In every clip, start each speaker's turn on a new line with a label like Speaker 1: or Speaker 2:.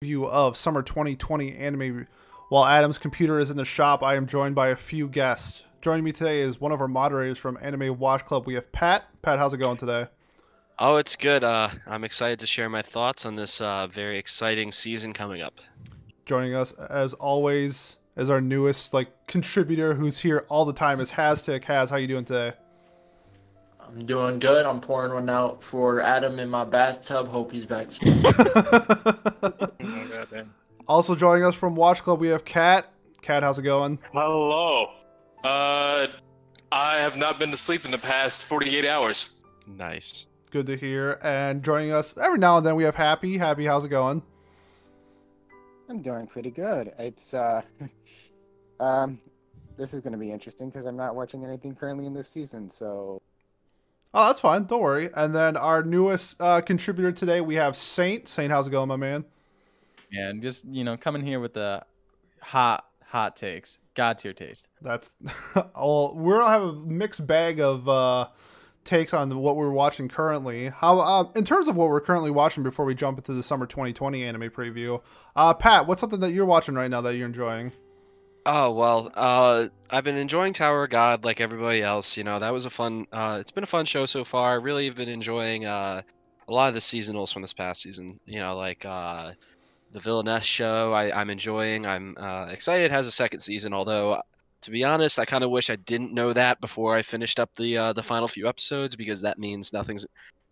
Speaker 1: review of summer 2020 anime. While Adam's computer is in the shop, I am joined by a few guests. Joining me today is one of our moderators from Anime Watch Club. We have Pat. Pat, how's it going today?
Speaker 2: Oh, it's good. Uh, I'm excited to share my thoughts on this uh, very exciting season coming up.
Speaker 1: Joining us, as always, as our newest like contributor who's here all the time is Haztic. Has, how you doing today?
Speaker 3: I'm doing good. I'm pouring one out for Adam in my bathtub. Hope he's back soon.
Speaker 1: also joining us from Watch Club, we have Kat. Kat, how's it going?
Speaker 4: Hello. Uh, I have not been to sleep in the past 48 hours.
Speaker 2: Nice.
Speaker 1: Good to hear. And joining us every now and then, we have Happy. Happy, how's it going?
Speaker 5: I'm doing pretty good. It's uh, um, this is going to be interesting because I'm not watching anything currently in this season. So
Speaker 1: Oh, that's fine. Don't worry. And then our newest uh, contributor today, we have Saint. Saint, how's it going, my man?
Speaker 6: And just you know, coming here with the hot, hot takes, god tier taste.
Speaker 1: That's all. We'll have a mixed bag of uh, takes on what we're watching currently. How, uh, in terms of what we're currently watching, before we jump into the summer 2020 anime preview, uh, Pat, what's something that you're watching right now that you're enjoying?
Speaker 2: Oh well, uh, I've been enjoying Tower of God like everybody else. You know, that was a fun. Uh, it's been a fun show so far. Really, have been enjoying uh, a lot of the seasonals from this past season. You know, like uh, the Villainess show. I, I'm enjoying. I'm uh, excited. It has a second season. Although, to be honest, I kind of wish I didn't know that before I finished up the uh, the final few episodes because that means nothing's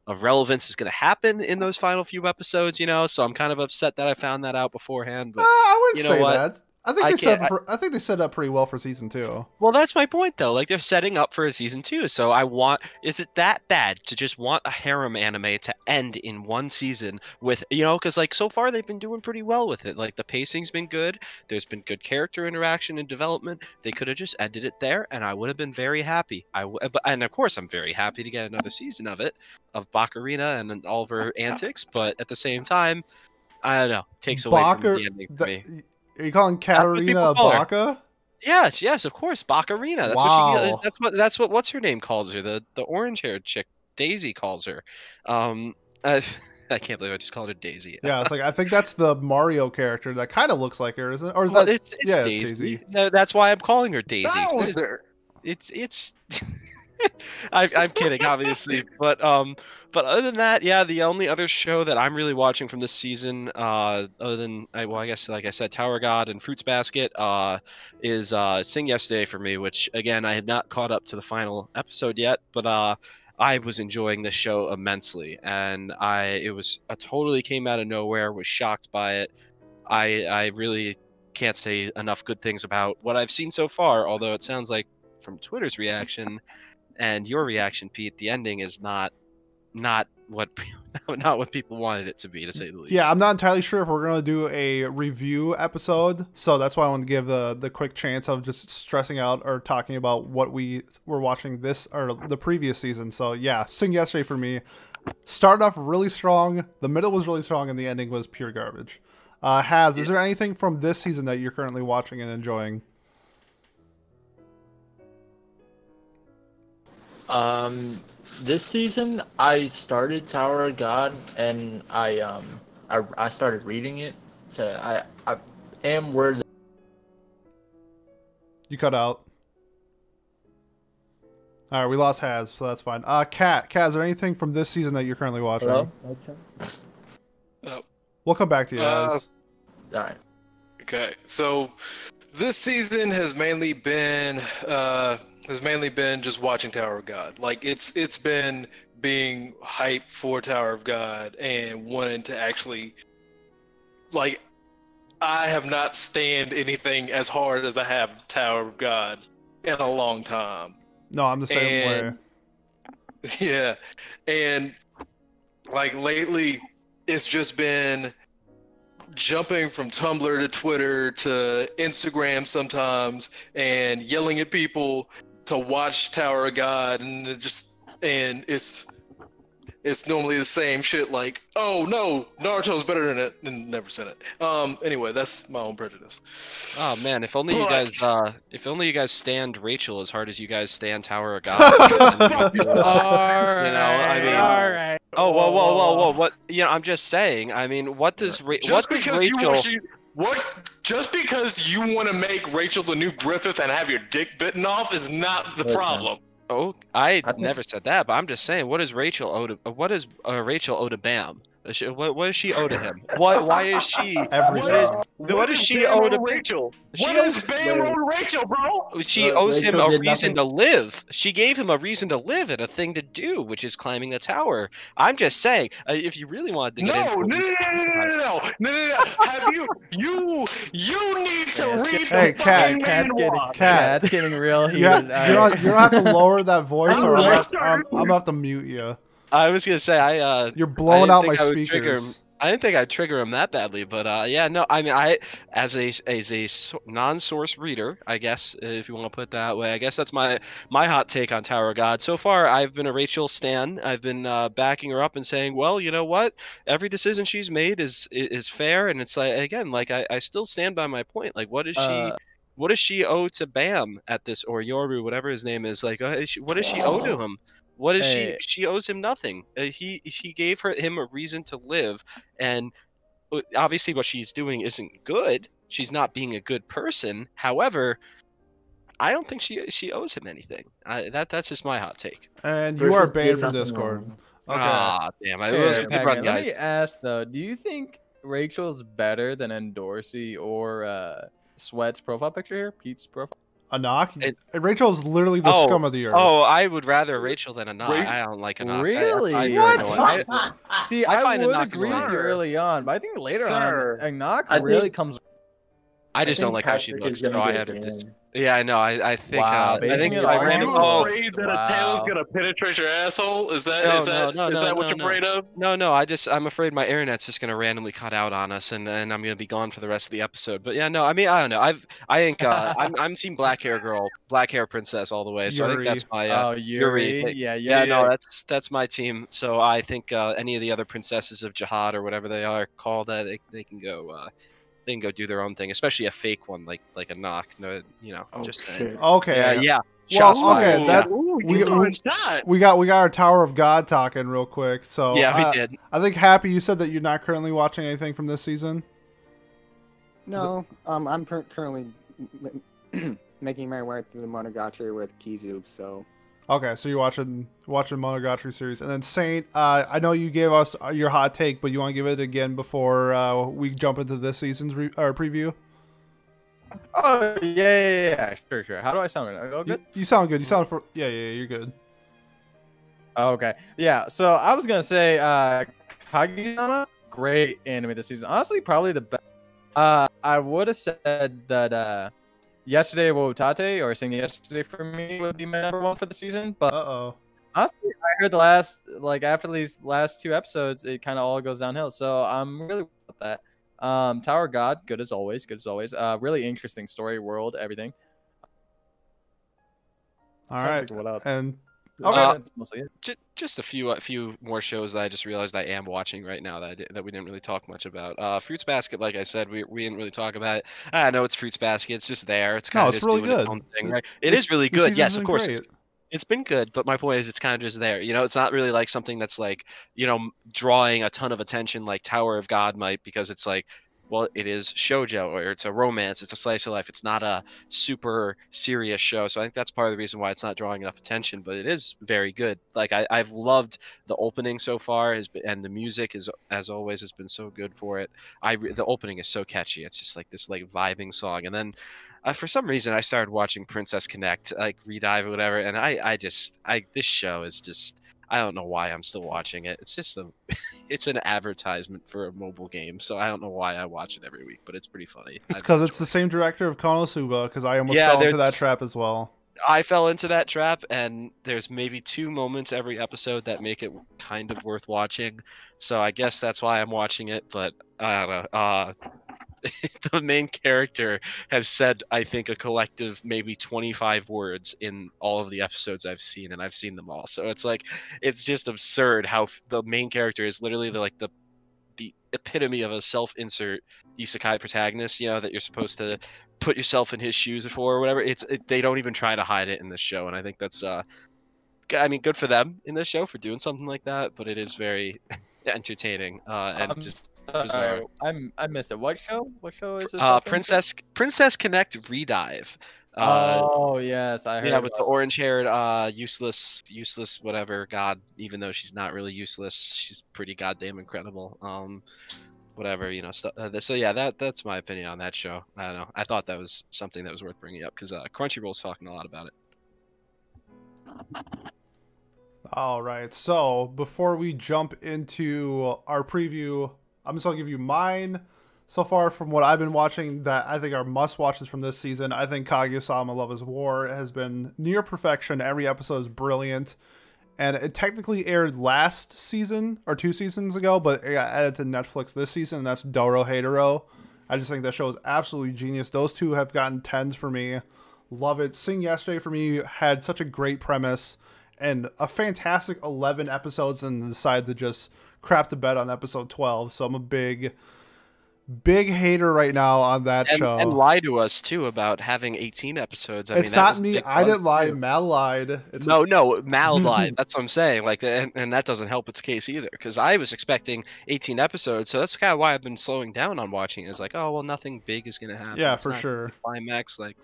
Speaker 2: of relevance is going to happen in those final few episodes. You know, so I'm kind of upset that I found that out beforehand. But
Speaker 1: Uh, I wouldn't
Speaker 2: you know
Speaker 1: say
Speaker 2: what?
Speaker 1: that. I think
Speaker 2: I
Speaker 1: they set up, I think they set up pretty well for season two.
Speaker 2: Well, that's my point, though. Like they're setting up for a season two, so I want. Is it that bad to just want a harem anime to end in one season with you know? Because like so far they've been doing pretty well with it. Like the pacing's been good. There's been good character interaction and development. They could have just ended it there, and I would have been very happy. I w- and of course I'm very happy to get another season of it, of Bakarina and all of her antics. But at the same time, I don't know. Takes away
Speaker 1: Baka,
Speaker 2: from the ending for
Speaker 1: that-
Speaker 2: me.
Speaker 1: Are you calling Katarina
Speaker 2: people call.
Speaker 1: Baka?
Speaker 2: Yes, yes, of course, Bakarina. That's
Speaker 1: Wow.
Speaker 2: what she. That's what. That's what. What's her name calls her? The the orange haired chick, Daisy calls her. Um, I, I can't believe I just called her Daisy.
Speaker 1: Yeah, it's like I think that's the Mario character that kind of looks like her, isn't it? Or is
Speaker 2: Well,
Speaker 1: that
Speaker 2: it's, it's
Speaker 1: yeah, it's
Speaker 2: Daisy.
Speaker 1: Daisy.
Speaker 2: No, that's why I'm calling her Daisy. It's
Speaker 4: Bowser.
Speaker 2: it's. it's I, I'm kidding, obviously, but um, but other than that, yeah, the only other show that I'm really watching from this season, uh, other than I, well, I guess like I said, Tower God and Fruits Basket, uh, is uh, Sing Yesterday for me, which again I had not caught up to the final episode yet, but uh, I was enjoying the show immensely, and I it was uh, totally came out of nowhere, was shocked by it. I I really can't say enough good things about what I've seen so far, although it sounds like from Twitter's reaction and your reaction, Pete, the ending is not not what not what people wanted it to be, to say the least.
Speaker 1: Yeah, I'm not entirely sure if we're gonna do a review episode, so that's why I want to give the the quick chance of just stressing out or talking about what we were watching this or the previous season. So yeah, Sing Yesterday for me started off really strong, the middle was really strong, and the ending was pure garbage. Uh, Has is there anything from this season that you're currently watching and enjoying?
Speaker 3: Um, this season I started Tower of God and I um I, I started reading it. So I I am where the
Speaker 1: You cut out. All right, we lost Has, so that's fine. Uh, Kat, Kat, is there anything from this season that you're currently watching?
Speaker 3: Hello?
Speaker 4: Oh,
Speaker 1: We'll come back to you,
Speaker 4: Uh,
Speaker 1: Has.
Speaker 3: All right.
Speaker 4: okay. So this season has mainly been uh has mainly been just watching Tower of God. Like it's it's been being hyped for Tower of God and wanting to actually like I have not stand anything as hard as I have Tower of God in a long time.
Speaker 1: No, I'm the same way.
Speaker 4: Yeah. And like lately it's just been jumping from Tumblr to Twitter to Instagram sometimes and yelling at people to watch Tower of God and it just and it's it's normally the same shit like oh no Naruto's better than it and never said it um anyway that's my own prejudice
Speaker 2: Oh man, if only you guys uh if only you guys stand Rachel as hard as you guys stand Tower of God. you know, I mean
Speaker 6: all right.
Speaker 2: Oh whoa whoa whoa whoa! What? You know, I'm just saying. I mean, what does Ra-
Speaker 4: Just
Speaker 2: what does
Speaker 4: because
Speaker 2: Rachel?
Speaker 4: you, what? Just because you want to make Rachel the new Griffith and have your dick bitten off is not the
Speaker 3: Listen.
Speaker 4: problem.
Speaker 2: Oh, I,
Speaker 3: I think-
Speaker 2: never said that, but I'm just saying. what is Rachel owe to? uh, uh, Rachel owe to Bam? Does she- What, what does she owe to him? What? Why is she?
Speaker 1: Everything.
Speaker 2: What is? What does she owe to
Speaker 4: Rachel?
Speaker 2: She
Speaker 4: What
Speaker 2: owes-
Speaker 4: is Bam owe to Rachel, bro?
Speaker 2: She
Speaker 3: Look,
Speaker 2: owes him a reason
Speaker 3: nothing-
Speaker 2: to live. She gave him a reason to live and a thing to do, which is climbing the tower. I'm just saying, uh, if you really wanted to get
Speaker 4: No,
Speaker 2: into
Speaker 4: no, no, no, no, no, no, no, no, no. Have you, you, you need to
Speaker 6: Yeah,
Speaker 4: read
Speaker 1: Hey,
Speaker 4: the
Speaker 1: Cat,
Speaker 4: fucking
Speaker 6: Cat's getting,
Speaker 4: manual.
Speaker 1: Cat.
Speaker 6: Cat's getting real
Speaker 1: You, ha-
Speaker 6: heated.
Speaker 1: you,
Speaker 6: All
Speaker 1: don't,
Speaker 6: right.
Speaker 1: you don't have to lower that voice, or I'm,
Speaker 4: I'm.
Speaker 1: I'm, I'm gonna have to mute you.
Speaker 2: I was gonna say I. Uh,
Speaker 1: You're blowing out my
Speaker 2: I
Speaker 1: speakers.
Speaker 2: I didn't think I'd trigger him that badly, but uh, yeah, no. I mean, I as a as a non-source reader, I guess if you want to put it that way, I guess that's my my hot take on Tower of God. So far, I've been a Rachel stan. I've been uh, backing her up and saying, well, you know what? Every decision she's made is is, is fair, and it's like again, like I, I still stand by my point. Like, what does she?
Speaker 6: Uh,
Speaker 2: what does she owe to Bam at this or Yoru, whatever his name is? Like, uh, is she- what does she owe to him? What is
Speaker 6: Hey.
Speaker 2: she? She owes him nothing. Uh, he he gave her him a reason to live, and uh, obviously what she's doing isn't good. She's not being a good person. However, I don't think she she owes him anything. I, that that's just my hot take.
Speaker 1: And you
Speaker 3: Rachel
Speaker 1: are
Speaker 3: did
Speaker 1: banned from
Speaker 3: nothing
Speaker 1: Discord.
Speaker 3: wrong.
Speaker 1: Okay.
Speaker 2: Ah, damn! I, it was a good
Speaker 6: Pac-Man, let me ask though, do you think Rachel's better than Endorsi or uh, Sweat's profile picture here? Pete's profile.
Speaker 1: Anaak?
Speaker 2: It-
Speaker 1: And Rachel's literally the
Speaker 2: Oh,
Speaker 1: scum of the earth.
Speaker 2: Oh, I would rather Rachel than Anaak.
Speaker 4: Ra-
Speaker 2: I don't like Anaak.
Speaker 6: Really?
Speaker 2: I, I, I,
Speaker 6: What?
Speaker 2: know it. I-
Speaker 6: See,
Speaker 2: I
Speaker 6: I,
Speaker 2: find
Speaker 6: would
Speaker 2: Anaak
Speaker 6: agree with you early on, but I think later
Speaker 4: Sir.
Speaker 6: on,
Speaker 3: Anaak
Speaker 6: really
Speaker 3: think-
Speaker 6: comes.
Speaker 2: I just don't
Speaker 3: think
Speaker 2: like how she looks. So I
Speaker 3: get
Speaker 2: had
Speaker 3: a
Speaker 2: to. Yeah, I know. I, I think.
Speaker 6: Wow,
Speaker 2: uh, I think I ran.
Speaker 4: Are you
Speaker 6: Oh,
Speaker 4: afraid that a
Speaker 6: wow.
Speaker 4: tail's gonna penetrate your asshole? Is that
Speaker 2: No,
Speaker 4: is that
Speaker 2: no, no,
Speaker 4: is
Speaker 2: no,
Speaker 4: that what
Speaker 2: no,
Speaker 4: you're
Speaker 2: no.
Speaker 4: afraid of?
Speaker 2: No, no. I just I'm afraid my internet's just gonna randomly cut out on us, and, and I'm gonna be gone for the rest of the episode. But yeah, no. I mean, I don't know. I've I think uh, I'm I'm team black hair girl, black hair princess all the way. So I think that's my. Uh,
Speaker 6: oh, Yuri.
Speaker 2: Yuri.
Speaker 6: Yeah,
Speaker 2: yeah,
Speaker 6: Yuri.
Speaker 2: no, that's that's my team. So I think uh, any of the other princesses of Jahad or whatever they are called, uh, they they can go. Uh, they can go do their own thing, especially a fake one like like Anaak. No, you know,
Speaker 3: Oh
Speaker 2: just saying.
Speaker 3: shit.
Speaker 1: Okay.
Speaker 2: Yeah, yeah.
Speaker 1: Well,
Speaker 2: Shots fired.
Speaker 1: okay,
Speaker 2: Yeah.
Speaker 1: that-
Speaker 4: Ooh,
Speaker 1: we- we-
Speaker 4: shots.
Speaker 1: We got we got our Tower of God talking real quick. So
Speaker 2: yeah, we did.
Speaker 1: I think Happy, you said that you're not currently watching anything from this season.
Speaker 5: No, um, I'm per- currently m- m- making my way through the Monogatari with Kizub, so
Speaker 1: Okay, so you're watching watching Monogatari series, and then Saint. Uh, I know you gave us your hot take, but you want to give it again before uh, we jump into this season's re- or preview.
Speaker 6: Oh yeah, yeah, yeah. Sure, sure. How do I sound? right now? Oh,
Speaker 1: You,
Speaker 6: good.
Speaker 1: you sound good. You sound for yeah, yeah, yeah you're good.
Speaker 6: Oh, okay. Yeah. So I was gonna say, uh, Kaguya-sama, great anime this season. Honestly, probably the best. Uh, I would have said that uh, yesterday Wotate or Sing Yesterday for me would be my number one for the season. But
Speaker 1: Uh oh.
Speaker 6: honestly, I heard the last like after these last two episodes, it kind of all goes downhill. So I'm really with that. Um, Tower God, good as always, good as always. Uh, really interesting story, world, everything.
Speaker 1: All right,
Speaker 6: what else.
Speaker 1: and
Speaker 6: Okay,
Speaker 2: Uh,
Speaker 6: that's mostly it.
Speaker 2: Just, just a few a few more shows that I just realized I am watching right now that I did, that we didn't really talk much about. Uh, Fruits Basket, like I said, we, we didn't really talk about it. I know it's Fruits Basket. It's just there. It's
Speaker 1: No,
Speaker 2: kind of
Speaker 1: it's
Speaker 2: just
Speaker 1: really
Speaker 2: doing its
Speaker 1: good.
Speaker 2: own thing, right? It
Speaker 1: this-
Speaker 2: is really good. Yes, of course.
Speaker 1: great.
Speaker 2: It's, it's been good, but my point is, it's kind of just there. You know, it's not really like something that's like you know drawing a ton of attention like Tower of God might because it's like. Well, it is shojo, or it's a romance. It's a slice of life. It's not a super serious show. So I think that's part of the reason why it's not drawing enough attention. But it is very good. Like I, I've loved the opening so far, has been, and the music is as always has been so good for it. I the opening is so catchy. It's just like this like vibing song, and then uh, for some reason I started watching Princess Connect, like Redive or whatever, and I I just I this show is just I don't know why I'm still watching it. It's just a it's an advertisement for a mobile game, so I don't know why I watch it every week, but it's pretty funny.
Speaker 1: it's because it's the same director of Konosuba. Because I almost
Speaker 2: Yeah,
Speaker 1: fell into that trap as well.
Speaker 2: I fell into that trap, and there's maybe two moments every episode that make it kind of worth watching. So I guess that's why I'm watching it. But I don't know. Uh, the main character has said, I think, a collective maybe 25 words in all of the episodes I've seen, and I've seen them all. So it's like, it's just absurd how f- the main character is literally the like the the epitome of a self-insert isekai protagonist. You know that you're supposed to put yourself in his shoes for or whatever. It's it, they don't even try to hide it in this show, and I think that's uh I mean, good for them in this show for doing something like that, but it is very entertaining uh, and
Speaker 6: Um,
Speaker 2: just
Speaker 6: Uh, I'm I missed it. What show? What show is this?
Speaker 2: uh,
Speaker 6: referencing?
Speaker 2: Princess Princess Connect Redive. Uh,
Speaker 6: oh yes, I heard.
Speaker 2: yeah, with the orange-haired, uh, useless, useless, whatever god. Even though she's not really useless, she's pretty goddamn incredible. Um, whatever you know. Stu- uh, so yeah, that that's my opinion on that show. I don't know. I thought that was something that was worth bringing up because uh, Crunchyroll's talking a lot about it.
Speaker 1: All right. So before we jump into our preview, I'm just gonna give you mine so far from what I've been watching that I think are must watches from this season. I think Kaguya-sama Love is War has been near perfection. Every episode is brilliant. And it technically aired last season or two seasons ago, but it got added to Netflix this season, and that's Doro Hedoro. I just think that show is absolutely genius. Those two have gotten tens for me. Love it. Sing Yesterday for me had such a great premise and a fantastic 11 episodes and decided to just crap to bed on episode 12. So I'm a big, big hater right now on that
Speaker 2: And,
Speaker 1: show.
Speaker 2: and lie to us too about having 18 episodes. I
Speaker 1: it's
Speaker 2: mean,
Speaker 1: not me. I didn't lie.
Speaker 2: too.
Speaker 1: Mal lied. It's
Speaker 2: No, no, Mal lied. That's what I'm saying. Like, and, and that doesn't help its case either. Because I was expecting 18 episodes, so that's kind of why I've been slowing down on watching. Is like, oh well, nothing big is gonna happen.
Speaker 1: Yeah,
Speaker 2: It's
Speaker 1: for sure.
Speaker 2: Climax, like,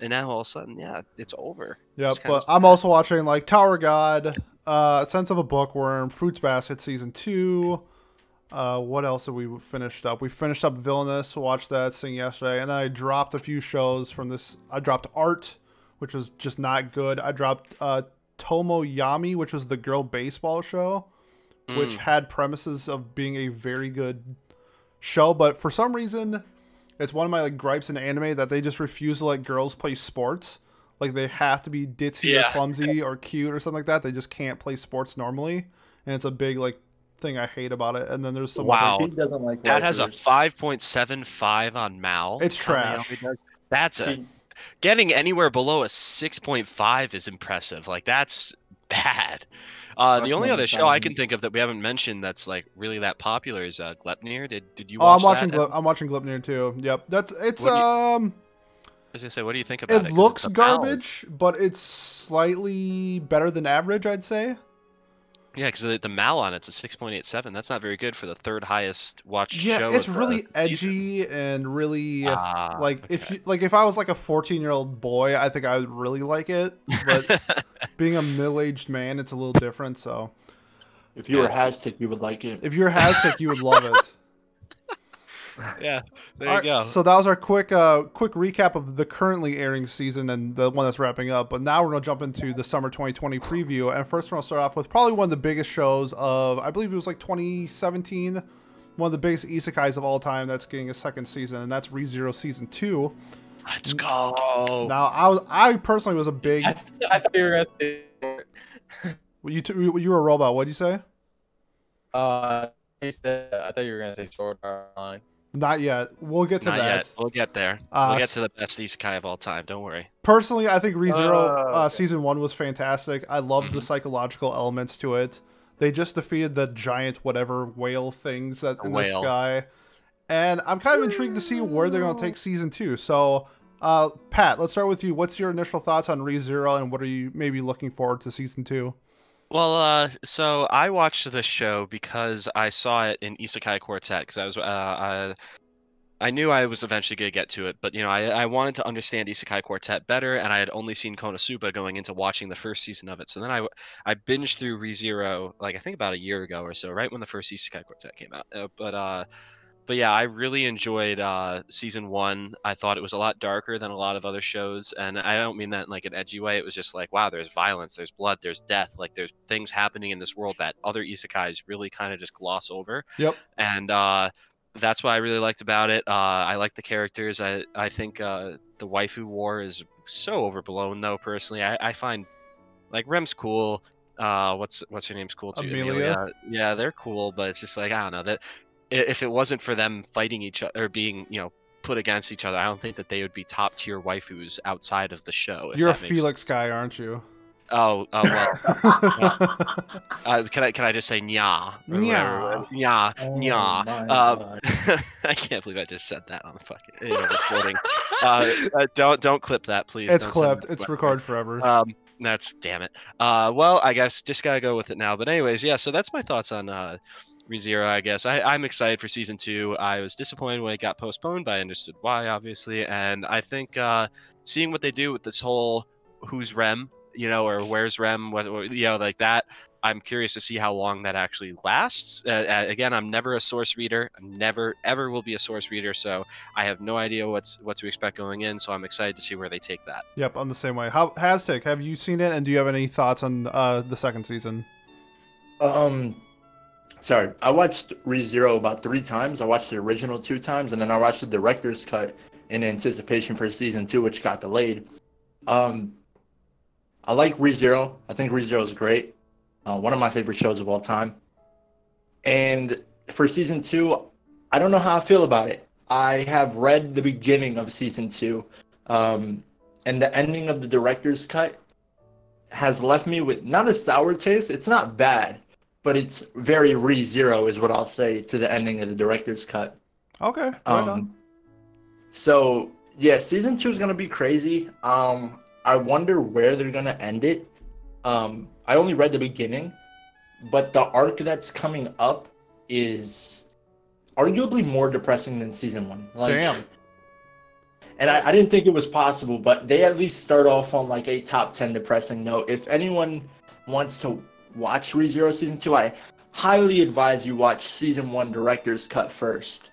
Speaker 2: and now all of a sudden, yeah, it's over.
Speaker 1: Yep,
Speaker 2: It's
Speaker 1: but I'm also watching like Tower God, uh, Sense of a Bookworm, Fruits Basket season two. Uh, what else have we finished up? We finished up Villainess, watched that, sing yesterday, and I dropped a few shows from this. I dropped Art, which was just not good. I dropped uh, Tamayomi, which was the girl baseball show, which
Speaker 2: Mm.
Speaker 1: had premises of being a very good show, but for some reason, it's one of my like gripes in anime that they just refuse to let girls play sports. Like they have to be ditzy or clumsy or cute or something like that. They just can't play sports normally, and it's a big like thing I hate about it. And then there's some
Speaker 2: Wow.
Speaker 3: He doesn't like
Speaker 2: That has a 5.75 on Mal.
Speaker 1: It's
Speaker 2: Tell me how
Speaker 1: trash.
Speaker 2: That's a getting anywhere below a 6.5 is impressive. Like that's bad. Uh, the only other show I can think of that we haven't mentioned that's like really that popular is uh, Gleipnir. Did did you
Speaker 1: Oh,
Speaker 2: watch
Speaker 1: I'm watching.
Speaker 2: that?
Speaker 1: Gl- I'm watching Gleipnir too. Yep, that's it's
Speaker 2: What you-
Speaker 1: um.
Speaker 2: I was gonna say, what do you think about it?
Speaker 1: It
Speaker 2: 'Cause
Speaker 1: looks
Speaker 2: it's a Mal.
Speaker 1: garbage, but it's slightly better than average, I'd say.
Speaker 2: Yeah, because the, the Mal on it's a 6.87. That's not very good for the third highest watched
Speaker 1: Yeah,
Speaker 2: show.
Speaker 1: it's
Speaker 2: of the
Speaker 1: really
Speaker 2: season.
Speaker 1: edgy and really
Speaker 2: Ah,
Speaker 1: like if you like if I was like a 14 year old boy, I think I would really like it. But being a middle aged man, it's a little different. So
Speaker 3: If you were
Speaker 2: Yeah.
Speaker 3: Hastic, you would like it.
Speaker 1: if you're Hashtag, you would love it.
Speaker 2: yeah, there
Speaker 1: All
Speaker 2: you
Speaker 1: right,
Speaker 2: go.
Speaker 1: So that was our quick uh quick recap of the currently airing season and the one that's wrapping up. But now we're gonna jump into the summer 2020 preview. And first we're gonna start off with probably one of the biggest shows of I believe it was like 2017. One of the biggest isekais of all time that's getting a second season, and that's ReZero season two.
Speaker 2: Let's go.
Speaker 1: Now I was I personally was a big
Speaker 6: I, th- I thought you were gonna say.
Speaker 1: you t- you were a robot. What'd you say?
Speaker 6: Uh, I thought you were gonna say Sword Art Online.
Speaker 1: Not yet. We'll get to
Speaker 2: Not
Speaker 1: that.
Speaker 2: yet. We'll get there.
Speaker 1: Uh,
Speaker 2: we'll get to the best isekai of all time. Don't worry.
Speaker 1: Personally, I think ReZero
Speaker 6: Oh,
Speaker 1: uh,
Speaker 6: okay.
Speaker 1: season one was fantastic. I loved the
Speaker 2: Mhm.
Speaker 1: psychological elements to it. They just defeated the giant whatever whale things that
Speaker 2: The
Speaker 1: in the sky, and I'm kind of intrigued to see where they're going to take season two. So, uh, Pat, let's start with you. What's your initial thoughts on ReZero, and what are you maybe looking forward to season two?
Speaker 2: Well, uh, so I watched this show because I saw it in Isekai Quartet because I was uh, I, I knew I was eventually gonna get to it, but you know I, I wanted to understand Isekai Quartet better, and I had only seen Konosuba going into watching the first season of it. So then I I binged through ReZero like I think about a year ago or so, right when the first Isekai Quartet came out. Uh, but uh, but yeah, I really enjoyed uh, season one. I thought it was a lot darker than a lot of other shows, and I don't mean that in like an edgy way. It was just like, wow, there's violence, there's blood, there's death, like there's things happening in this world that other isekais really kind of just gloss over.
Speaker 1: Yep.
Speaker 2: And uh, that's what I really liked about it. Uh, I like the characters. I I think uh, the waifu war is so overblown, though. Personally, I, I find like Rem's cool. Uh, what's what's her name's cool too?
Speaker 1: Amelia?
Speaker 2: Yeah, they're cool, but it's just like I don't know that if it wasn't for them fighting each other or being you know put against each other, I don't think that they would be top tier waifus outside of the show. if
Speaker 1: You're a
Speaker 2: makes
Speaker 1: Felix
Speaker 2: sense.
Speaker 1: guy, aren't you?
Speaker 2: Oh, oh well. Uh, can I can I just say nya? or whatever? Nya,
Speaker 3: Oh
Speaker 2: nya. Uh, I can't believe I just said that on the fucking you know, recording. uh, uh, don't don't clip that, please.
Speaker 1: it's
Speaker 2: Don't
Speaker 1: clipped. It's
Speaker 2: to
Speaker 1: recorded forever.
Speaker 2: Um, That's damn it. Uh, well, I guess just gotta go with it now. But anyways, yeah. So that's my thoughts on uh, ReZero. I guess I, I'm excited for season two. I was disappointed when it got postponed, but I understood why, obviously. And I think uh, seeing what they do with this whole who's Rem, you know, or where's Rem, what, what- you know, like that. I'm curious to see how long that actually lasts. Uh, again, I'm never a source reader. I'm never ever will be a source reader, so I have no idea what's what to expect going in. So I'm excited to see where they take that.
Speaker 1: Yep, I'm the same way. How Hastic, have you seen it, and do you have any thoughts on uh, the second season?
Speaker 3: Um, sorry, I watched ReZero about three times. I watched the original two times, and then I watched the director's cut in anticipation for season two, which got delayed. Um, I like ReZero. I think ReZero is great. Uh, one of my favorite shows of all time. And for season two, I don't know how I feel about it. I have read the beginning of season two, um, and the ending of the director's cut has left me with not a sour taste. It's not bad, but it's very re zero, is what I'll say to the ending of the director's cut.
Speaker 1: Okay, right on.
Speaker 3: Um, so yeah, season two is gonna be crazy. Um, I wonder where they're gonna end it. Um, I only read the beginning, but the arc that's coming up is arguably more depressing than season one. Like,
Speaker 1: Damn.
Speaker 3: And I, I didn't think it was possible, but they at least start off on like a top ten depressing note. If anyone wants to watch ReZero season two, I highly advise you watch season one director's cut first.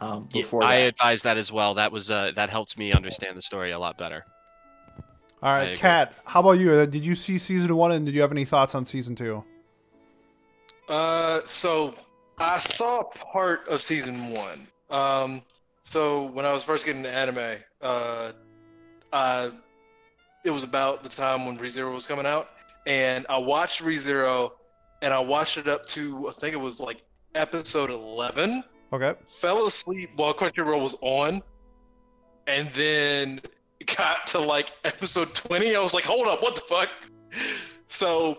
Speaker 3: Um,
Speaker 2: Yeah,
Speaker 3: before
Speaker 2: I
Speaker 3: that.
Speaker 2: advise that as well. That was uh, that helped me understand the story a lot better.
Speaker 1: All
Speaker 2: I
Speaker 1: right,
Speaker 2: agree.
Speaker 1: Kat, how about you? Uh, Did you see season one, and did you have any thoughts on season two?
Speaker 4: Uh, so I saw part of season one. Um, so when I was first getting into anime, uh, uh, it was about the time when ReZero was coming out, and I watched ReZero, and I watched it up to I think it was like episode eleven.
Speaker 1: Okay.
Speaker 4: Fell asleep while Crunchyroll was on, and then got to like episode twenty. I was like, hold up, what the fuck? So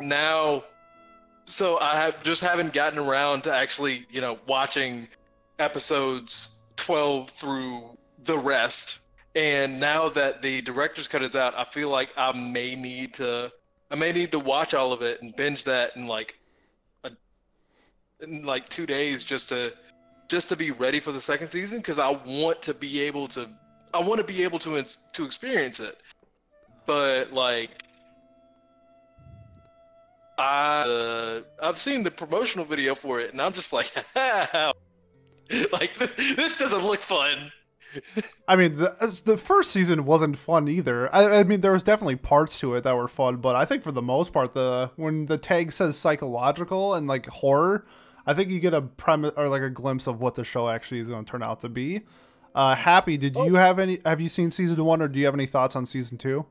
Speaker 4: now so I have just haven't gotten around to actually, you know, watching episodes 12 through the rest. And now that the director's cut is out, I feel like I may need to I may need to watch all of it and binge that in like a in like 2 days just to just to be ready for the second season cuz I want to be able to I want to be able to to experience it. But like I, uh, I've seen the promotional video for it, and I'm just like, like this doesn't look fun.
Speaker 1: I mean, the, the first season wasn't fun either. I, I mean, there was definitely parts to it that were fun, but I think for the most part, the when the tag says psychological and like horror, I think you get a premise or like a glimpse of what the show actually is going to turn out to be. Uh, Happy, did you have any? Have you seen season one, or do you have any thoughts on season two?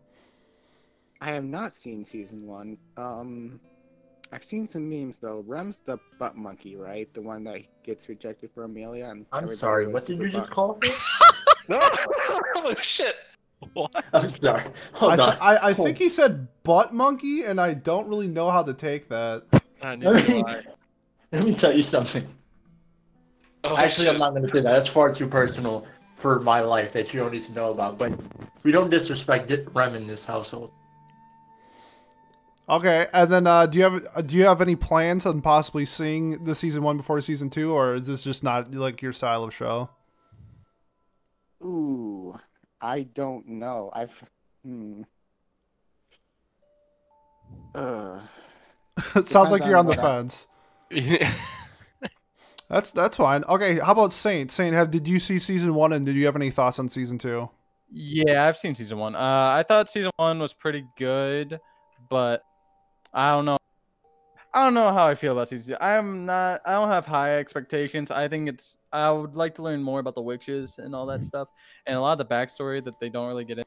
Speaker 5: I have not seen season one. Um, I've seen some memes though. Rem's the butt monkey, right? The one that gets rejected for Amelia. And
Speaker 3: I'm sorry, what did
Speaker 5: super
Speaker 3: you just
Speaker 5: butt-
Speaker 3: call me?
Speaker 4: No, oh shit. What?
Speaker 3: I'm sorry.
Speaker 1: I,
Speaker 3: Hold
Speaker 1: th-
Speaker 3: on.
Speaker 1: I, I think he said butt monkey, and I don't really know how to take that.
Speaker 2: I
Speaker 3: knew why. Let me tell you something.
Speaker 4: Oh,
Speaker 3: Actually,
Speaker 4: shit.
Speaker 3: I'm not going to say that. That's far too personal for my life that you don't need to know about. But we don't disrespect Di- Rem in this household.
Speaker 1: Okay, and then uh, do you have uh, do you have any plans on possibly seeing the season one before season two, or is this just not like your style of show?
Speaker 5: Ooh, I don't know. I've hmm. Uh,
Speaker 1: it sounds like you're on
Speaker 5: on
Speaker 1: the
Speaker 5: what I-
Speaker 1: fence. That's that's fine. Okay, how about Saint? Saint, have did you see season one, and did you have any thoughts on season two?
Speaker 6: Yeah, I've seen season one. Uh, I thought season one was pretty good, but I don't know. I don't know how I feel about season. Two. I'm not. I don't have high expectations. I think it's. I would like to learn more about the witches and all that stuff, and a lot of the backstory that they don't really get in.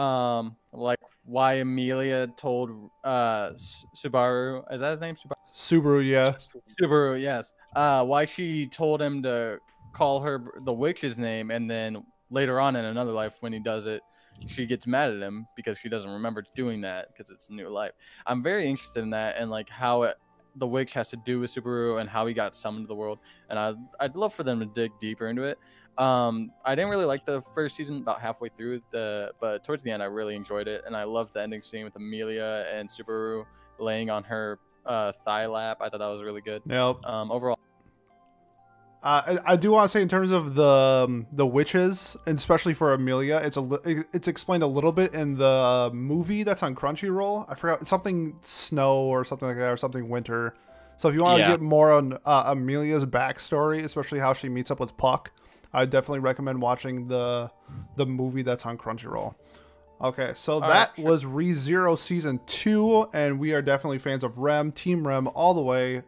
Speaker 6: Um, like why Amelia told uh Subaru. Is that his name? Subaru.
Speaker 1: Subaru, yeah.
Speaker 6: Subaru, yes. Uh, why she told him to call her the witch's name, and then later on in another life, when he does it, she gets mad at him because she doesn't remember doing that because it's new life. I'm very interested in that and like how it the witch has to do with Subaru and how he got summoned to the world. And I I'd love for them to dig deeper into it. Um, I didn't really like the first season about halfway through the, but towards the end I really enjoyed it, and I loved the ending scene with Amelia and Subaru laying on her uh, thigh lap. I thought that was really good.
Speaker 1: Yep.
Speaker 6: Um, overall,
Speaker 1: Uh, I, I do want to say in terms of the um, the witches, and especially for Amelia, it's a it's explained a little bit in the movie that's on Crunchyroll. I forgot something snow or something like that, or something winter. So if you want to
Speaker 2: Yeah.
Speaker 1: get more on uh, Amelia's backstory, especially how she meets up with Puck, I definitely recommend watching the the movie that's on Crunchyroll. Okay, so that
Speaker 6: right,
Speaker 1: was ReZero season two, and we are definitely fans of Rem, Team Rem, all the way.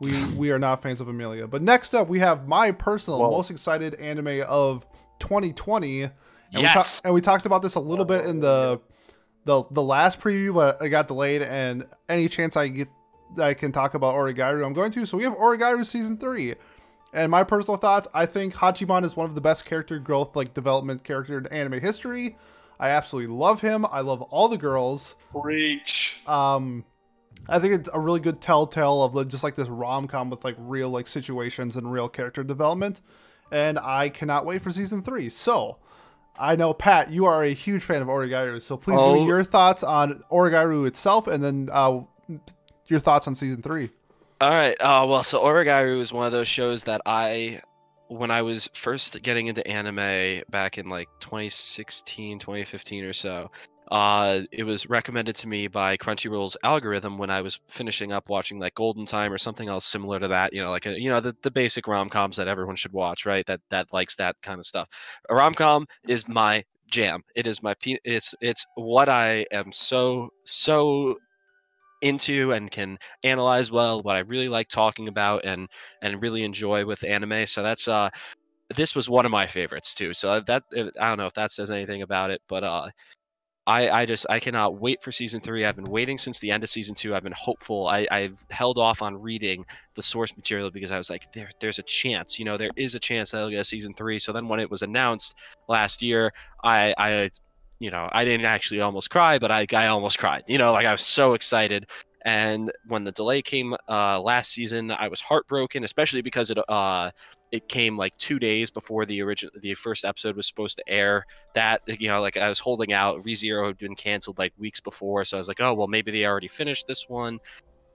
Speaker 1: We we are not fans of Amelia. But next up, we have my personal
Speaker 3: Whoa.
Speaker 1: most excited anime of 2020. And We
Speaker 2: Yes.
Speaker 1: ta- and we talked about this a little bit in the the the last preview, but it got delayed. And any chance I get I can talk about Oregairu, I'm going to. So we have Oregairu season three. And my personal thoughts, I think Hachiman is one of the best character growth, like development character in anime history. I absolutely love him. I love all the girls.
Speaker 4: Preach.
Speaker 1: Um, I think it's a really good telltale of the, just like this rom com with like real like situations and real character development. And I cannot wait for season three. So I know Pat, you are a huge fan of Oregairu, so please give
Speaker 2: Oh.
Speaker 1: me your thoughts on Oregairu itself, and then uh, your thoughts on season three.
Speaker 2: All right. Uh, well, so Oregairu is one of those shows that I, when I was first getting into anime back in like 2016, 2015 or so, uh, it was recommended to me by Crunchyroll's algorithm when I was finishing up watching like Golden Time or something else similar to that. You know, like a, you know the, the basic rom coms that everyone should watch, right? That that likes that kind of stuff. A rom com is my jam. It is my pe- it's it's what I am so so into and can analyze well what i really like talking about and and really enjoy with anime so that's uh this was one of my favorites too so that i don't know if that says anything about it but uh I, I just I cannot wait for season three. I've been waiting since the end of season two. I've been hopeful. I, I've held off on reading the source material because I was like, there there's a chance, you know, there is a chance that I'll get a season three. So then when it was announced last year, I I you know, I didn't actually almost cry, but I I almost cried. You know, like I was so excited. And when the delay came uh, last season, I was heartbroken, especially because it uh, it came like two days before the original the first episode was supposed to air. That you know, like I was holding out. ReZero had been canceled like weeks before, so I was like, oh well, maybe they already finished this one.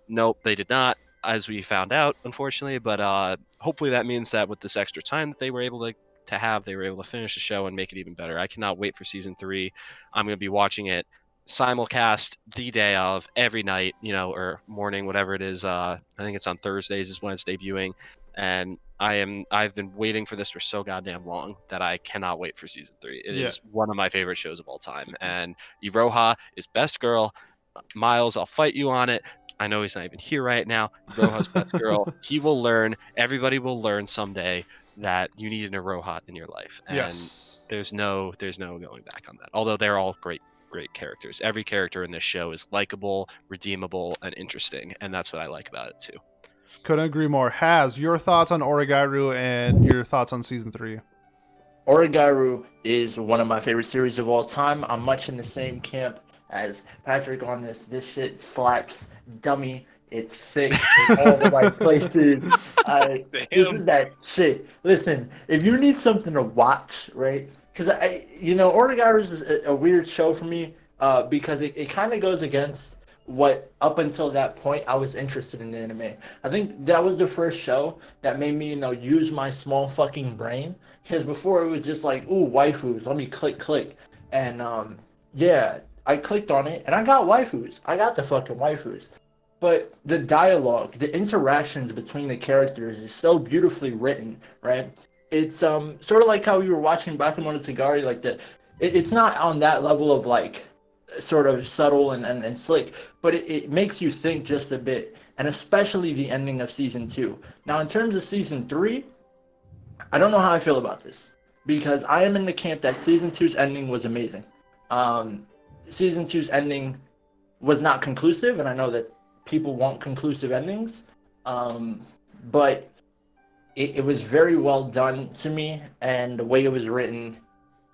Speaker 2: Nope, they did not, as we found out, unfortunately. But uh, hopefully that means that with this extra time that they were able to to have, they were able to finish the show and make it even better. I cannot wait for season three. I'm going to be watching it simulcast the day of every night, you know, or morning, whatever it is. Uh, I think it's on Thursdays is when it's debuting, and I am I've been waiting for this for so goddamn long that I cannot wait for season three. It is
Speaker 1: Yeah.
Speaker 2: one of my favorite shows of all time, and Iroha is best girl. Miles, I'll fight you on it. I know he's not even here right now. Iroha's best girl. He will learn. Everybody will learn someday that you need an Iroha in your life, and
Speaker 1: yes.
Speaker 2: there's no there's no going back on that. Although they're all great great characters. Every character in this show is likable, redeemable, and interesting, and that's what I like about it too.
Speaker 1: Couldn't agree more. Has your thoughts on Oregairu and your thoughts on season three?
Speaker 3: Oregairu is one of my favorite series of all time. I'm much in the same camp as Patrick on this. This shit slaps dummy. It's thick in all the right places. I, this is that shit. Listen, if you need something to watch, right? Because I, you know, Oregairu is a, a weird show for me uh, because it, it kind of goes against what up until that point I was interested in anime. I think that was the first show that made me, you know, use my small fucking brain. Because before it was just like, ooh, waifus, let me click, click. And um, yeah, I clicked on it and I got waifus. I got the fucking waifus. But the dialogue, the interactions between the characters is so beautifully written, right? It's um sort of like how you were watching Bakemonogatari, like that. it, it's not on that level of like sort of subtle and, and, and slick, but it, it makes you think just a bit, and especially the ending of season two. Now, in terms of season three, I don't know how I feel about this because I am in the camp that season two's ending was amazing. Um, season two's ending was not conclusive, and I know that people want conclusive endings, um, but it, it was very well done to me, and the way it was written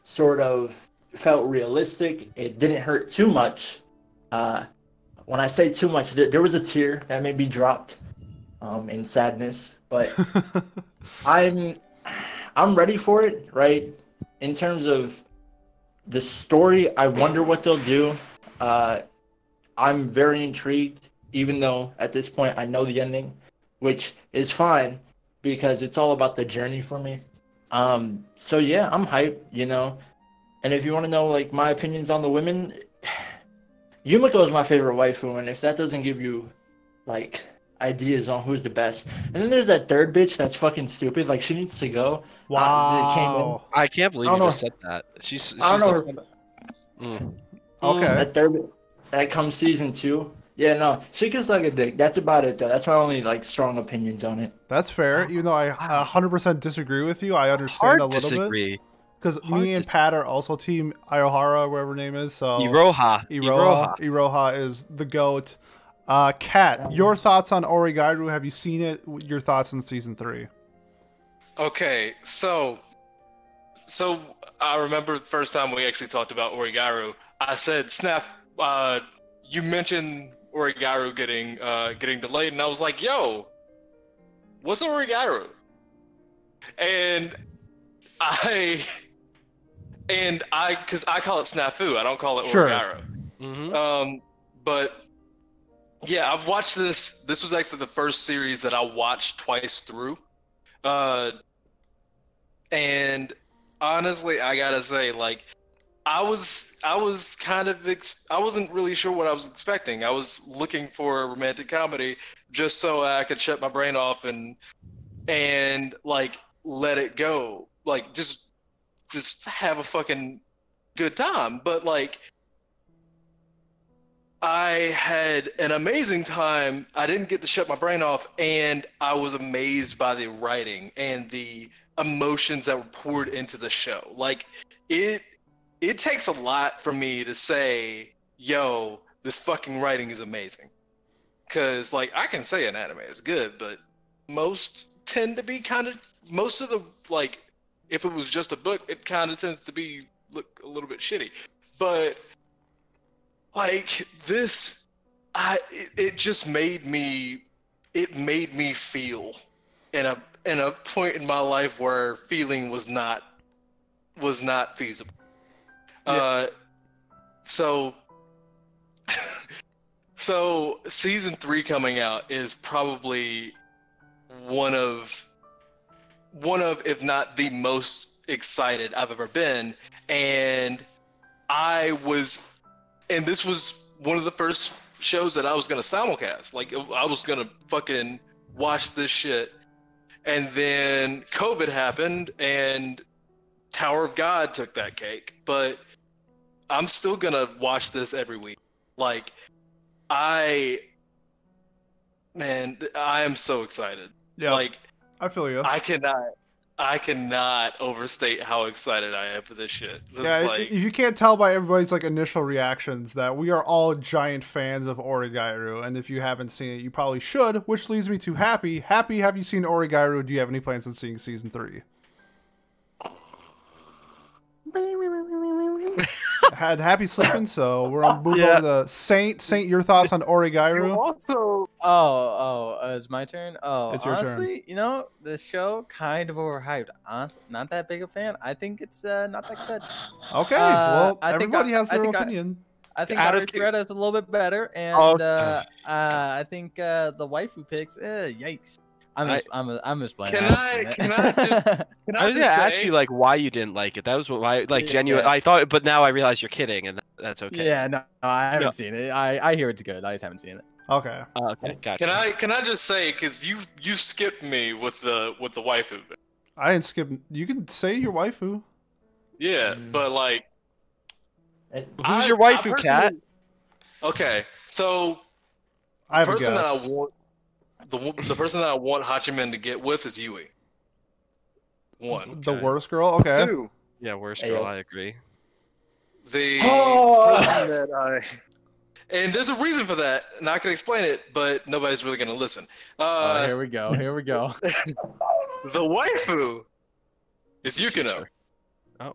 Speaker 3: sort of felt realistic. It didn't hurt too much, uh, when I say too much, there, there was a tear that may be dropped um, in sadness, but I'm I'm ready for it, right? In terms of the story, I wonder what they'll do. Uh, I'm very intrigued, even though at this point I know the ending, which is fine because it's all about the journey for me. Um, so yeah, I'm hyped, you know. And if you want to know like my opinions on the women, Yumiko is my favorite waifu, and if that doesn't give you like ideas on who's the best, and then there's that third bitch that's fucking stupid. Like she needs to go. that came in.
Speaker 1: Wow.
Speaker 2: I can't believe
Speaker 3: I
Speaker 2: you
Speaker 3: don't
Speaker 2: just said that. She's, she's
Speaker 3: I don't
Speaker 2: like-
Speaker 3: know.
Speaker 2: Mm.
Speaker 1: Okay.
Speaker 3: That third that comes season two. Yeah, no, she can suck a dick. That's about it though. That's my only like strong opinions on it.
Speaker 1: That's fair. Even though I 100% disagree with you, I understand
Speaker 2: Hard
Speaker 1: a little bit.
Speaker 2: disagree.
Speaker 1: Because me and Pat are also team Iohara, whatever her name is. So
Speaker 2: Iroha.
Speaker 1: Iroha. Iroha is the goat. Uh, Kat, your thoughts on Oregairu? Have you seen it? Your thoughts on season three?
Speaker 4: Okay, so so I remember the first time we actually talked about Origaru. I said, "Snap, uh, you mentioned Origaru getting uh, getting delayed," and I was like, "Yo, what's Origaru?" And I and I because I call it snafu. I don't call it
Speaker 1: Sure.
Speaker 4: Origaru.
Speaker 2: hmm
Speaker 4: Um, but yeah, I've watched this. This was actually the first series that I watched twice through. Uh, and honestly, I gotta say, like, I was, I was kind of, ex- I wasn't really sure what I was expecting. I was looking for a romantic comedy just so I could shut my brain off and, and like let it go, like just, just have a fucking good time. But like, I had an amazing time. I didn't get to shut my brain off, and I was amazed by the writing and the emotions that were poured into the show. Like it, it takes a lot for me to say, "Yo, this fucking writing is amazing." Because like I can say an anime is good, but most tend to be kind of most of the like, if it was just a book, it kind of tends to be look a little bit shitty. But like this i it, it just made me it made me feel in a in a point in my life where feeling was not was not feasible uh so so season three coming out is probably one of one of if not the most excited i've ever been and i was and this was one of the first shows that I was gonna simulcast. Like I was gonna fucking watch this shit, and then COVID happened, and Tower of God took that cake. But I'm still gonna watch this every week. Like I, man, I am so excited.
Speaker 1: Yeah,
Speaker 4: Like
Speaker 1: I feel you.
Speaker 4: I cannot, I cannot overstate how excited I am for this shit. This
Speaker 1: yeah,
Speaker 4: like,
Speaker 1: if you can't tell by everybody's like initial reactions that we are all giant fans of Oregairu, and if you haven't seen it, you probably should. Which leads me to Happy. Happy, have you seen Oregairu? Do you have any plans on seeing season three? Had Happy sleeping, so we're gonna move
Speaker 2: Yeah.
Speaker 1: over to Saint. Saint, your thoughts on Oregairu?
Speaker 6: Also, oh, oh, uh, it's my turn. Oh,
Speaker 1: It's your turn.
Speaker 6: honestly, you know, the show kind of overhyped. Honestly, not that big a fan. I think it's uh, not that good.
Speaker 1: Okay,
Speaker 6: Uh,
Speaker 1: well,
Speaker 6: I
Speaker 1: everybody
Speaker 6: I-
Speaker 1: has
Speaker 6: I
Speaker 1: their
Speaker 6: think I-
Speaker 1: opinion.
Speaker 6: I think
Speaker 2: Out
Speaker 6: Out is a little bit better, and
Speaker 2: Oh,
Speaker 6: uh, uh, I think uh, the waifu picks. Uh, yikes! I'm
Speaker 2: I-
Speaker 6: just, I'm, I'm just playing.
Speaker 4: Can
Speaker 6: haven't
Speaker 4: I- can I just- Can
Speaker 2: I was gonna
Speaker 4: just
Speaker 2: ask you like why you didn't like it. That was what I like
Speaker 6: Yeah.
Speaker 2: genuine. I thought, but now I realize you're kidding, and that's okay.
Speaker 6: Yeah, no, no, I haven't
Speaker 2: No.
Speaker 6: seen it. I, I hear it's good. I just haven't seen it.
Speaker 1: Okay,
Speaker 2: Oh, okay, gotcha.
Speaker 4: Can I can I just say because you you skipped me with the with the waifu? bit.
Speaker 1: I didn't skip. You can say your waifu.
Speaker 4: Yeah,
Speaker 3: Mm.
Speaker 4: but like
Speaker 2: Who's
Speaker 4: I-
Speaker 2: your waifu, cat?
Speaker 4: Okay, so
Speaker 1: I have
Speaker 4: the
Speaker 1: a
Speaker 4: person that I
Speaker 1: guess.
Speaker 4: want the the person that I want Hachiman to get with is Yui. One.
Speaker 1: The worst girl. Okay.
Speaker 4: Two.
Speaker 2: Yeah, worst girl.
Speaker 3: yo.
Speaker 2: I agree.
Speaker 4: The
Speaker 3: Oh!
Speaker 4: that I and there's a reason for that, and I can explain it, but nobody's really gonna listen.
Speaker 6: Oh,
Speaker 4: Uh,
Speaker 6: here we go. Here we go.
Speaker 4: the waifu is Yukino.
Speaker 2: Oh.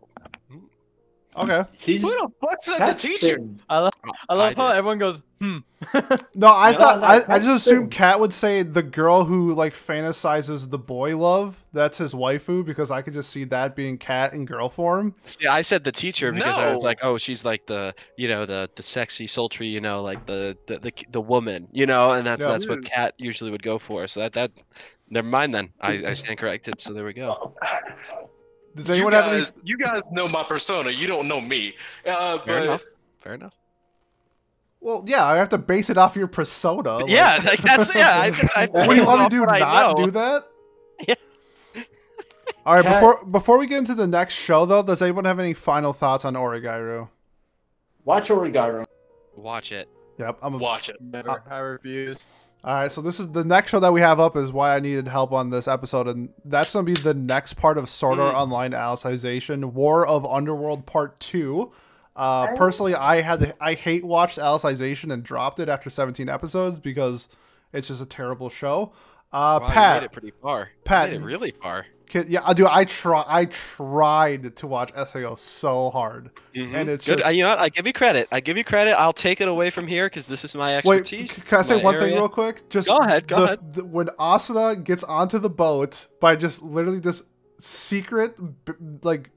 Speaker 1: Okay.
Speaker 3: He's
Speaker 4: Who the fuck said the teacher?
Speaker 3: been-
Speaker 6: I love, I love
Speaker 2: I
Speaker 6: how
Speaker 2: did.
Speaker 6: everyone goes, hmm.
Speaker 1: No, I
Speaker 3: No,
Speaker 1: thought
Speaker 3: no,
Speaker 1: I, I just assumed
Speaker 3: been-
Speaker 1: Kat would say the girl who like fantasizes the boy love. That's his waifu because I could just see that being Cat in girl form.
Speaker 2: See, I said the teacher because I was like, oh, she's like the, you know, the the sexy, sultry, you know, like the the the, the woman, you know, and that's
Speaker 1: Yeah.
Speaker 2: that's what Cat usually would go for. So that that, never mind then. I, I stand corrected. So there we go.
Speaker 1: Does
Speaker 4: You
Speaker 1: anyone have any?
Speaker 4: guys, you guys know my persona. You don't know me. Uh,
Speaker 2: Fair
Speaker 4: but
Speaker 2: enough. Fair enough.
Speaker 1: Well, yeah, I have to base it off your persona. like-
Speaker 2: yeah, like that's yeah. I, just, I
Speaker 1: What do you want me to do? Not
Speaker 2: know.
Speaker 1: do that?
Speaker 2: Yeah.
Speaker 1: All right.
Speaker 3: Cat-
Speaker 1: Before before we get into the next show, though, does anyone have any final thoughts on Oregairu?
Speaker 3: watch Origaru.
Speaker 2: Watch it.
Speaker 1: Yep. I'm. A,
Speaker 4: watch it.
Speaker 6: Never. I refuse.
Speaker 1: All right. So this is the next show that we have up is why I needed help on this episode, and that's gonna be the next part of Sword Art
Speaker 2: Mm.
Speaker 1: Online Alicization, War of Underworld Part Two. Uh, personally, I had to, I hate watched Alicization and dropped it after 17 episodes because it's just a terrible show. Uh,
Speaker 2: Wow,
Speaker 1: Pat,
Speaker 2: made it pretty far.
Speaker 1: Pat,
Speaker 2: made it really far.
Speaker 1: Can, yeah, I do. I try. I tried to watch Sao so hard,
Speaker 2: Mhm.
Speaker 1: and it's
Speaker 2: good.
Speaker 1: just.
Speaker 2: Uh, you know what? I give you credit. I give you credit. I'll take it away from here because this is my expertise.
Speaker 1: Wait, can I say one thing real quick? Just
Speaker 2: Go ahead, go
Speaker 1: the-
Speaker 2: ahead.
Speaker 1: the- when Asuna gets onto the boat by just literally this secret, like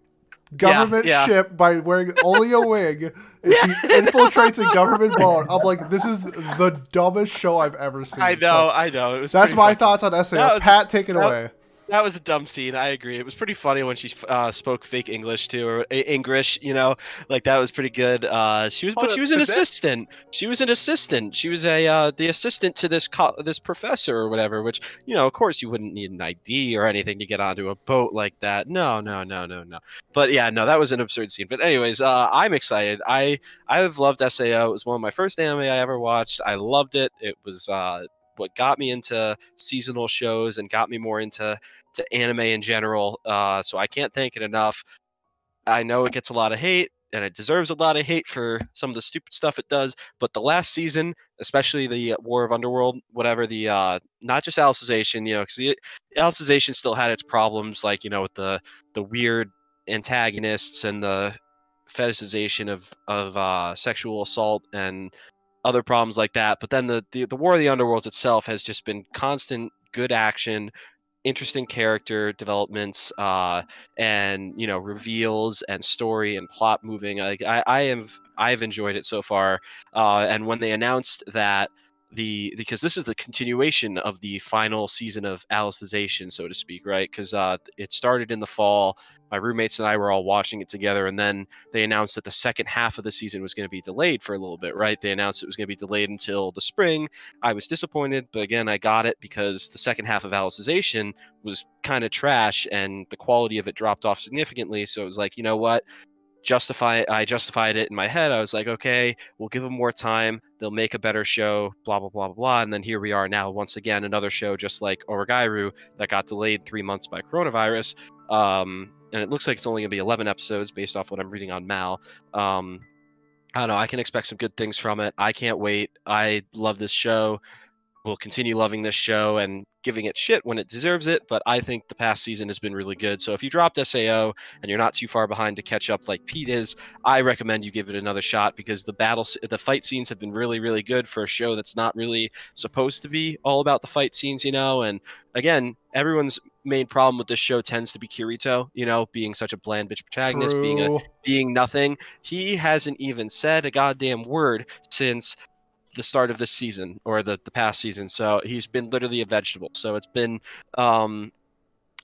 Speaker 1: government
Speaker 2: yeah.
Speaker 1: ship by wearing only a wig, and she infiltrates a government boat. I'm like, this is the dumbest show I've ever seen.
Speaker 2: I
Speaker 1: So
Speaker 2: know, I know. It was
Speaker 1: that's my
Speaker 2: fucking-
Speaker 1: thoughts on Sao.
Speaker 2: Was-
Speaker 1: Pat, take it
Speaker 2: that-
Speaker 1: away.
Speaker 2: That was a dumb scene. I agree. It was pretty funny when she uh, spoke fake English too, or English. You know, like that was pretty good. Uh, she was, but
Speaker 4: Hold
Speaker 2: she was an assistant. She was an assistant. She was a uh, the assistant to this co- this professor or whatever. Which you know, of course, you wouldn't need an ID or anything to get onto a boat like that. No, no, no, no, no. But yeah, no, that was an absurd scene. But anyways, uh, I'm excited. I I've loved Sao. It was one of my first anime I ever watched. I loved it. It was uh, what got me into seasonal shows and got me more into to anime in general. Uh, so I can't thank it enough. I know it gets a lot of hate, and it deserves a lot of hate for some of the stupid stuff it does. But the last season, especially the uh, War of Underworld, whatever the uh, not just Alicization, you know, because the Alicization still had its problems, like you know, with the the weird antagonists and the fetishization of of uh, sexual assault and other problems like that. But then the, the the War of the Underworlds itself has just been constant good action, interesting character developments, uh, and you know reveals and story and plot moving. Like I, I have I've enjoyed it so far. Uh, and when they announced that the because this is the continuation of the final season of Alicization, so to speak, right? Because uh, it started in the fall. My roommates and I were all watching it together, and then they announced that the second half of the season was going to be delayed for a little bit, right? They announced it was going to be delayed until the spring. I was disappointed, but again, I got it because the second half of Alicization was kind of trash, and the quality of it dropped off significantly. So it was like, you know what? Justify. I justified it in my head. I was like, okay, we'll give them more time. They'll make a better show. Blah blah blah blah blah. And then here we are now, once again, another show just like Oregairu that got delayed three months by coronavirus. Um, and it looks like it's only to be 11 episodes based off what I'm reading on Mal. Um, I don't know. I can expect some good things from it. I can't wait. I love this show. We'll continue loving this show and giving it shit when it deserves it. But I think the past season has been really good. So if you dropped SAO and you're not too far behind to catch up like Pete is, I recommend you give it another shot because the battle, the fight scenes have been really, really good for a show that's not really supposed to be all about the fight scenes, you know. And again, everyone's main problem with this show tends to be Kirito, you know, being such a bland bitch protagonist, being a being nothing. He hasn't even said a goddamn word since the start of this season or the, the past season. So he's been literally a vegetable. So it's been um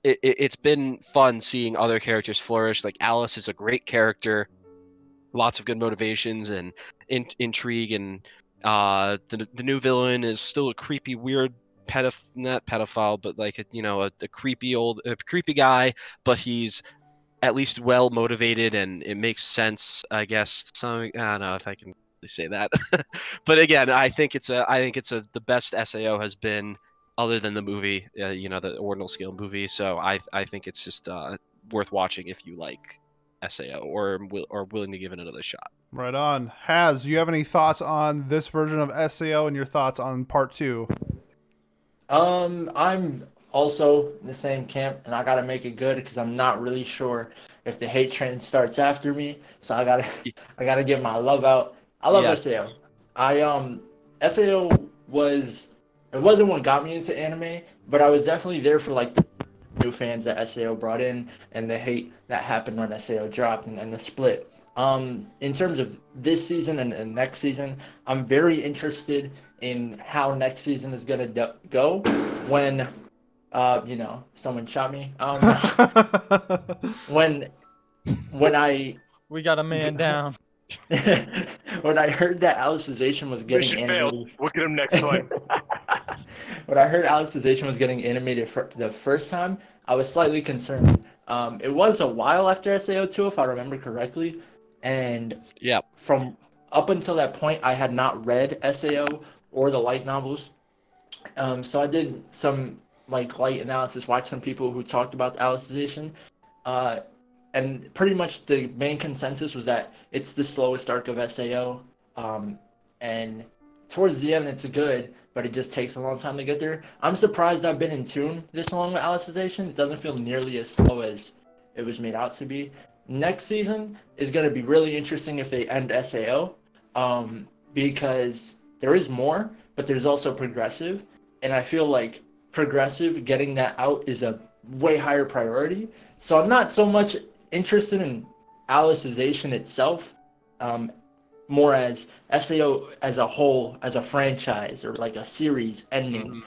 Speaker 2: it, it, it's been fun seeing other characters flourish. Like Alice is a great character, lots of good motivations and in, intrigue and uh the, the new villain is still a creepy weird pedoph not pedophile but like a, you know a, a creepy old a creepy guy but he's at least well motivated and it makes sense i guess some i don't know if i can really say that but again i think it's a i think it's a the best sao has been other than the movie uh, you know the ordinal scale movie so i i think it's just uh worth watching if you like sao or or willing to give it another shot
Speaker 1: Right on. Has, do you have any thoughts on this version of SAO and your thoughts on part two?
Speaker 3: Um, I'm also in the same camp, and I gotta make it good because I'm not really sure if the hate train starts after me. So I gotta I gotta get my love out. I love
Speaker 2: Yeah.
Speaker 3: SAO. I um SAO was it wasn't what got me into anime, but I was definitely there for like the new fans that SAO brought in and the hate that happened when SAO dropped and, and the split. Um, in terms of this season and, and next season, I'm very interested in how next season is gonna do- go when, uh, you know, someone shot me. Um, when, when I
Speaker 6: We got a man down.
Speaker 3: when I heard that Alicization was getting
Speaker 4: Mission
Speaker 3: animated,
Speaker 4: failed. Look at him next time.
Speaker 3: when I heard Alicization was getting animated for the first time, I was slightly concerned. Um, it was a while after SAO2, if I remember correctly, and
Speaker 2: Yeah.
Speaker 3: from up until that point, I had not read SAO or the light novels. Um, so I did some like light analysis, watched some people who talked about Alicization, uh, and pretty much the main consensus was that it's the slowest arc of SAO. Um, and towards the end, it's good, but it just takes a long time to get there. I'm surprised I've been in tune this long with Alicization. It doesn't feel nearly as slow as it was made out to be. Next season is going to be really interesting if they end SAO, um, because there is more, but there's also progressive, and I feel like progressive getting that out is a way higher priority. So I'm not so much interested in Alicization itself, um, more as SAO as a whole, as a franchise or like a series ending.
Speaker 2: Mhm.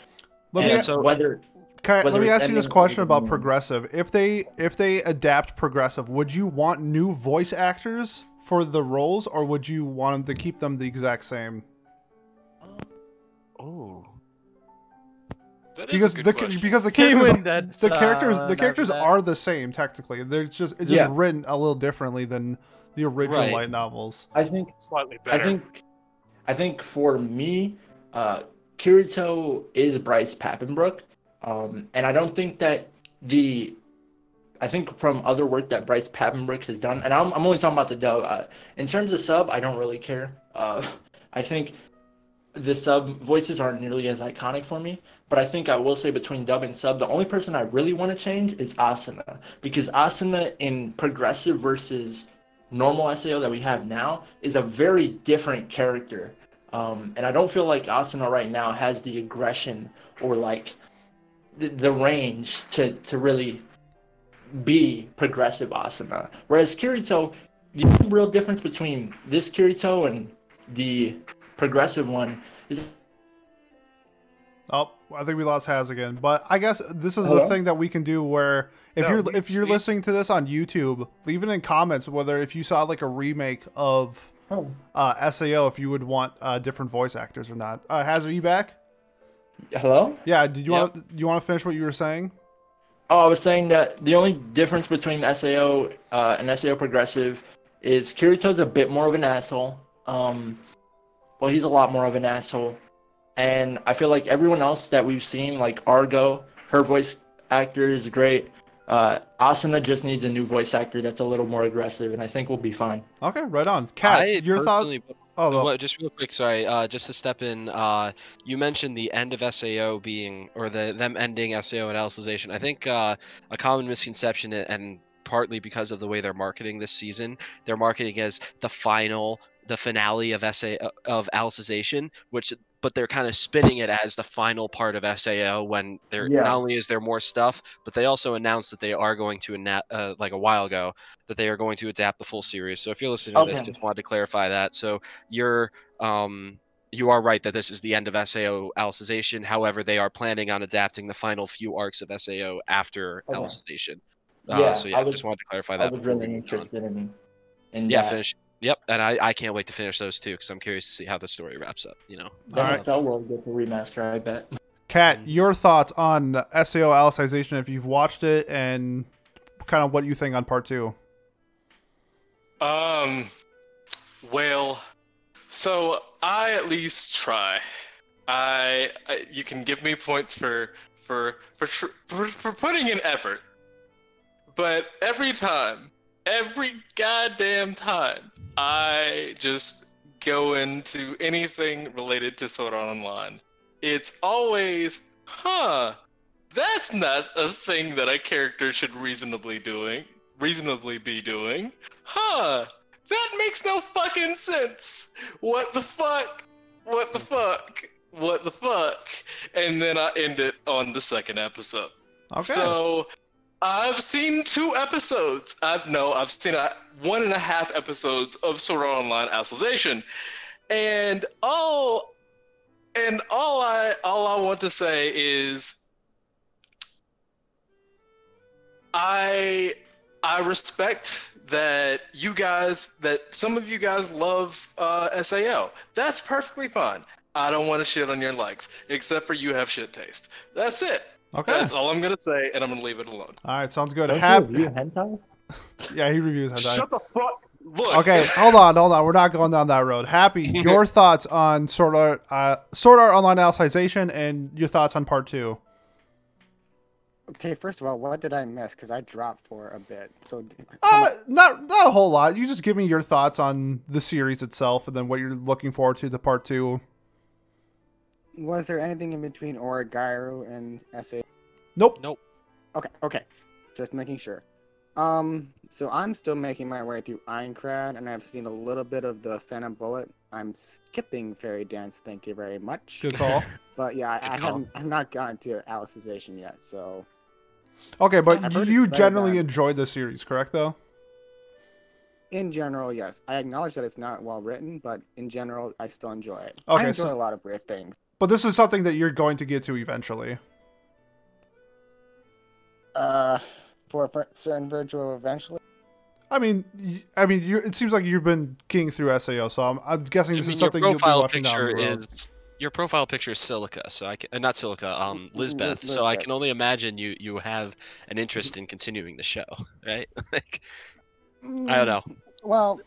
Speaker 1: let
Speaker 3: and
Speaker 1: me
Speaker 2: so-
Speaker 3: whether
Speaker 1: Can I-
Speaker 3: Whether
Speaker 1: let me ask you this question about
Speaker 3: beginning.
Speaker 1: progressive. If they if they adapt progressive, would you want new voice actors for the roles, or would you want them to keep them the exact same?
Speaker 2: Oh.
Speaker 4: That is
Speaker 1: Because
Speaker 4: a good
Speaker 1: the
Speaker 4: question.
Speaker 1: because the characters
Speaker 6: went dead
Speaker 1: the characters
Speaker 6: silent
Speaker 1: the characters are the same technically. They're just it's just
Speaker 3: Yeah.
Speaker 1: written a little differently than the original
Speaker 2: Right.
Speaker 1: light novels.
Speaker 3: I think
Speaker 4: slightly
Speaker 3: I
Speaker 4: better.
Speaker 3: think I think for me, uh, Kirito is Bryce Papenbrook, um, and I don't think that the I think from other work that Bryce Papenbrook has done, and I'm, I'm only talking about the dub. Uh, in terms of sub, I don't really care. Uh, I think the sub voices aren't nearly as iconic for me, but I think I will say between dub and sub, the only person I really want to change is Asuna because Asuna in progressive versus normal SAO that we have now is a very different character. Um, and I don't feel like Asuna right now has the aggression or like the, the range to, to really be progressive Asuna. Whereas Kirito, the real difference between this Kirito and the progressive one is
Speaker 1: Oh, I think we lost Haz again. But I guess this is the
Speaker 3: Hello?
Speaker 1: thing that we can do where if
Speaker 4: No,
Speaker 1: you're if you're listening to this on YouTube, leave it in comments whether if you saw like a remake of uh, SAO, if you would want uh, different voice actors or not. Uh, Haz, are you back?
Speaker 3: hello.
Speaker 1: Yeah. Did you
Speaker 2: Yep.
Speaker 1: want to you want to finish what you were saying?
Speaker 3: Oh, I was saying that the only difference between SAO uh, and SAO Progressive is Kirito's a bit more of an asshole. Um, well, he's a lot more of an asshole. And I feel like everyone else that we've seen, like Argo, her voice actor is great. Uh, Asuna just needs a new voice actor that's a little more aggressive, and I think we'll be fine.
Speaker 1: Okay, right on. Kat, your thoughts? Oh, the-
Speaker 2: What, just real quick, sorry, uh, just to step in. Uh, you mentioned the end of SAO being, or the them ending SAO and Alicization. I think uh, a common misconception, a- and partly because of the way they're marketing this season, they're marketing as the final, the finale of SA of Alicization, which, but they're kind of spinning it as the final part of SAO when there
Speaker 3: Yeah.
Speaker 2: not only is there more stuff, but they also announced that they are going to, ana- uh, like a while ago, that they are going to adapt the full series. So if you're listening to this, just wanted to clarify that. So you're um you are right that this is the end of SAO Alicization. However, they are planning on adapting the final few arcs of SAO after
Speaker 3: Okay.
Speaker 2: Alicization. Uh,
Speaker 3: Yeah,
Speaker 2: so yeah,
Speaker 3: I was-
Speaker 2: just wanted to clarify that. I was
Speaker 3: really interested in, in
Speaker 2: Yeah,
Speaker 3: that.
Speaker 2: finish. Yep, and I, I can't wait to finish those too because I'm curious to see how the story wraps up. You know.
Speaker 3: Then
Speaker 1: Alright.
Speaker 3: Excel will get the remaster, I bet.
Speaker 1: Kat, your thoughts on SAO Alicization if you've watched it and kind of what you think on part two.
Speaker 4: Um, well, so I at least try. I, I you can give me points for for for tr- for, for putting in effort, but every time, every goddamn time, I just go into anything related to Sword Art Online. It's always, huh? That's not a thing that a character should reasonably doing reasonably be doing. Huh? That makes no fucking sense. What the fuck? What the fuck? What the fuck? And then I end it on the second episode.
Speaker 1: Okay.
Speaker 4: So I've seen two episodes. I've no, I've seen a, one and a half episodes of Sword Art Online Alicization, and all and all I all I want to say is I I respect that you guys that some of you guys love uh, Sao. That's perfectly fine. I don't want to shit on your likes, except for you have shit taste. That's it.
Speaker 1: Okay.
Speaker 4: That's all I'm gonna say, and I'm gonna leave it alone.
Speaker 1: All right. Sounds good.
Speaker 3: Don't
Speaker 1: Hap-
Speaker 3: you hentai?
Speaker 1: yeah, he reviews hentai.
Speaker 4: Shut the fuck. Look.
Speaker 1: Okay, hold on, hold on. We're not going down that road. Happy, your thoughts on Sword Art, uh, Sword Art Online Alicization, and your thoughts on part two.
Speaker 5: Okay, first of all, what did I miss? Because I dropped for a bit. So,
Speaker 1: Uh, not not a whole lot. You just give me your thoughts on the series itself, and then what you're looking forward to the part two.
Speaker 5: was there anything in between Oregairu and SA?
Speaker 1: Nope.
Speaker 2: Nope.
Speaker 5: Okay, okay, just making sure. Um, so I'm still making my way through Aincrad, and I've seen a little bit of the Phantom Bullet. I'm skipping Fairy Dance, thank you very much.
Speaker 1: Good call.
Speaker 5: But yeah,
Speaker 2: Good
Speaker 5: I, I haven't, I've not gotten to Alicization yet, so
Speaker 1: Okay, but
Speaker 5: I've
Speaker 1: you generally
Speaker 5: bad.
Speaker 1: enjoyed the series, correct? Though.
Speaker 5: in general, yes. I acknowledge that it's not well written, but in general, I still enjoy it.
Speaker 1: Okay,
Speaker 5: I enjoy
Speaker 1: so-
Speaker 5: a lot of weird things.
Speaker 1: But this is something that you're going to get to eventually.
Speaker 5: Uh, for a certain virtual eventually.
Speaker 1: I mean, I mean, you it seems like you've been keying through Sao, so I'm, I'm guessing
Speaker 2: I
Speaker 1: this
Speaker 2: mean,
Speaker 1: is
Speaker 2: your
Speaker 1: something you'll be
Speaker 2: profile
Speaker 1: watching down the
Speaker 2: picture
Speaker 1: road.
Speaker 2: is your profile picture is Silica, so I can uh, not Silica, um,
Speaker 5: Liz-
Speaker 2: Lisbeth. So I can only imagine you you have an interest in continuing the show, right? like, I
Speaker 5: Mm,
Speaker 2: don't know.
Speaker 5: Well,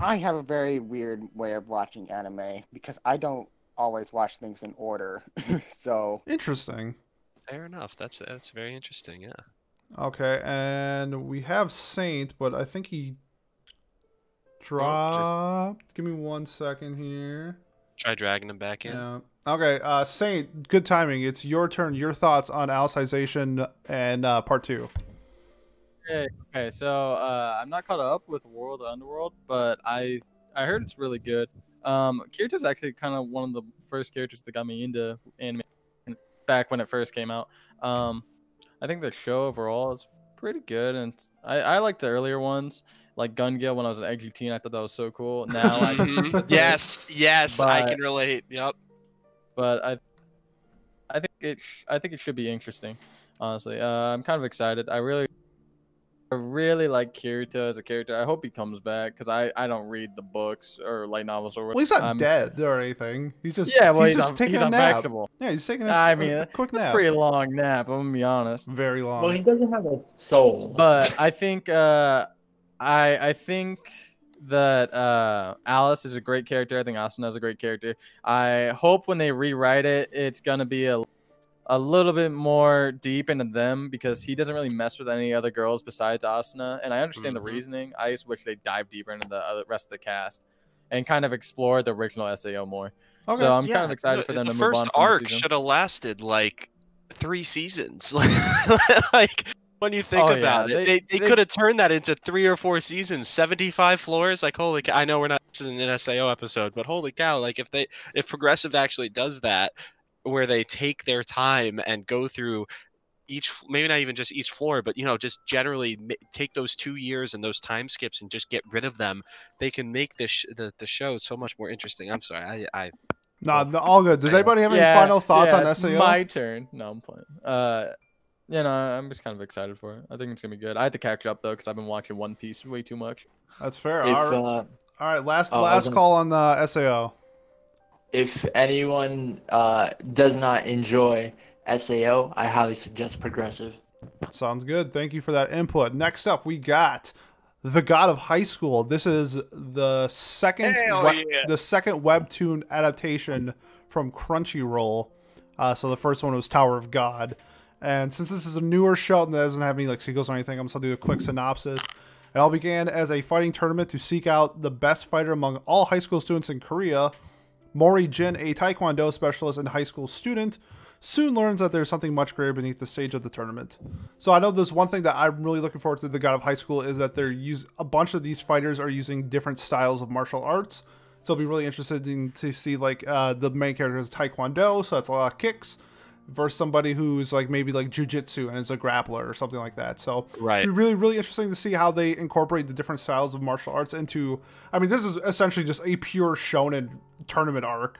Speaker 5: I have a very weird way of watching anime because I don't always watch things in order. so
Speaker 1: Interesting.
Speaker 2: Fair enough. That's that's very interesting. Yeah.
Speaker 1: Okay, and we have Saint, but I think he dropped. Give me one second here.
Speaker 2: Try dragging him back in.
Speaker 1: Yeah. Okay, uh, Saint, good timing. It's your turn. Your thoughts on Alicization and uh, part two.
Speaker 6: Okay, okay, so uh, I'm not caught up with World of Underworld, but I I heard it's really good. Um, Kirito's actually kind of one of the first characters that got me into anime back when it first came out. Um, I think the show overall is pretty good, and I, I like the earlier ones, like Gun Gale when I was an edgy teen. I thought that was so cool. Now, I,
Speaker 2: Mhm. yes, yes, I can relate. Yep.
Speaker 6: but I I think it sh- I think it should be interesting. Honestly, uh, I'm kind of excited. I really I really like Kirito as a character. I hope he comes back because I I don't read the books or light novels or.
Speaker 1: Well, he's not
Speaker 6: I'm-
Speaker 1: dead or anything. He's just
Speaker 6: Yeah, well,
Speaker 1: he's,
Speaker 6: he's,
Speaker 1: just
Speaker 6: un-
Speaker 1: taking
Speaker 6: he's
Speaker 1: a nap.
Speaker 6: unfixable.
Speaker 1: Yeah, he's taking a,
Speaker 6: I
Speaker 1: a
Speaker 6: mean,
Speaker 1: quick
Speaker 6: It's a
Speaker 1: nap.
Speaker 6: pretty long nap. I'm gonna be honest.
Speaker 1: Very long.
Speaker 3: Well, he doesn't have a soul.
Speaker 6: but I think uh, I I think that uh, Alice is a great character. I think Asuna is a great character. I hope when they rewrite it, it's gonna be a a little bit more deep into them because he doesn't really mess with any other girls besides Asuna, and I understand
Speaker 2: Mhm.
Speaker 6: the reasoning. I just wish they dive deeper into the other rest of the cast and kind of explore the original Sao more.
Speaker 1: okay.
Speaker 6: So I'm
Speaker 2: Yeah,
Speaker 6: kind of excited for them
Speaker 2: the
Speaker 6: to move
Speaker 2: first
Speaker 6: on from
Speaker 2: arc should have lasted like three seasons. like when you think
Speaker 6: Oh, yeah,
Speaker 2: about it,
Speaker 6: they-
Speaker 2: they, they,
Speaker 6: they-
Speaker 2: could have turned that into three or four seasons, seventy-five floors. Like holy, cow, I know we're not this isn't an Sao episode, but holy cow! Like if they if Progressive actually does that, where they take their time and go through each maybe not even just each floor but you know just generally ma- take those two years and those time skips and just get rid of them they can make this sh- the, the show so much more interesting i'm sorry i, I
Speaker 1: Nah, no, all good. Does anybody have any
Speaker 6: Yeah,
Speaker 1: final thoughts
Speaker 6: yeah,
Speaker 1: on SAO?
Speaker 6: My turn. No, I'm playing. Uh, you know, I'm just kind of excited for it. I think it's gonna be good. I had to catch up though because I've been watching One Piece way too much.
Speaker 1: That's fair. all, right.
Speaker 3: uh,
Speaker 1: all right, last
Speaker 3: oh,
Speaker 1: last
Speaker 3: gonna-
Speaker 1: call on the SAO.
Speaker 3: If anyone uh, does not enjoy Sao, I highly suggest Progressive.
Speaker 1: Sounds good. Thank you for that input. Next up, we got The God of High School. This is the second
Speaker 4: Hell
Speaker 1: web-
Speaker 4: yeah.
Speaker 1: the second webtoon adaptation from Crunchyroll. Uh, so the first one was Tower of God. And since this is a newer show and doesn't have any like sequels or anything, I'm just gonna do a quick synopsis. It all began as a fighting tournament to seek out the best fighter among all high school students in Korea. Mori Jin, a taekwondo specialist and high school student, soon learns that there's something much greater beneath the stage of the tournament. So I know there's one thing that I'm really looking forward to the God of High School is that they're use a bunch of these fighters are using different styles of martial arts. So it'll be really interesting to see like uh, the main character is Taekwondo, so that's a lot of kicks, versus somebody who's like maybe like jujitsu and is a grappler or something like that. So
Speaker 2: Right.
Speaker 1: it'll be really really interesting to see how they incorporate the different styles of martial arts into. I mean, this is essentially just a pure shonen tournament arc,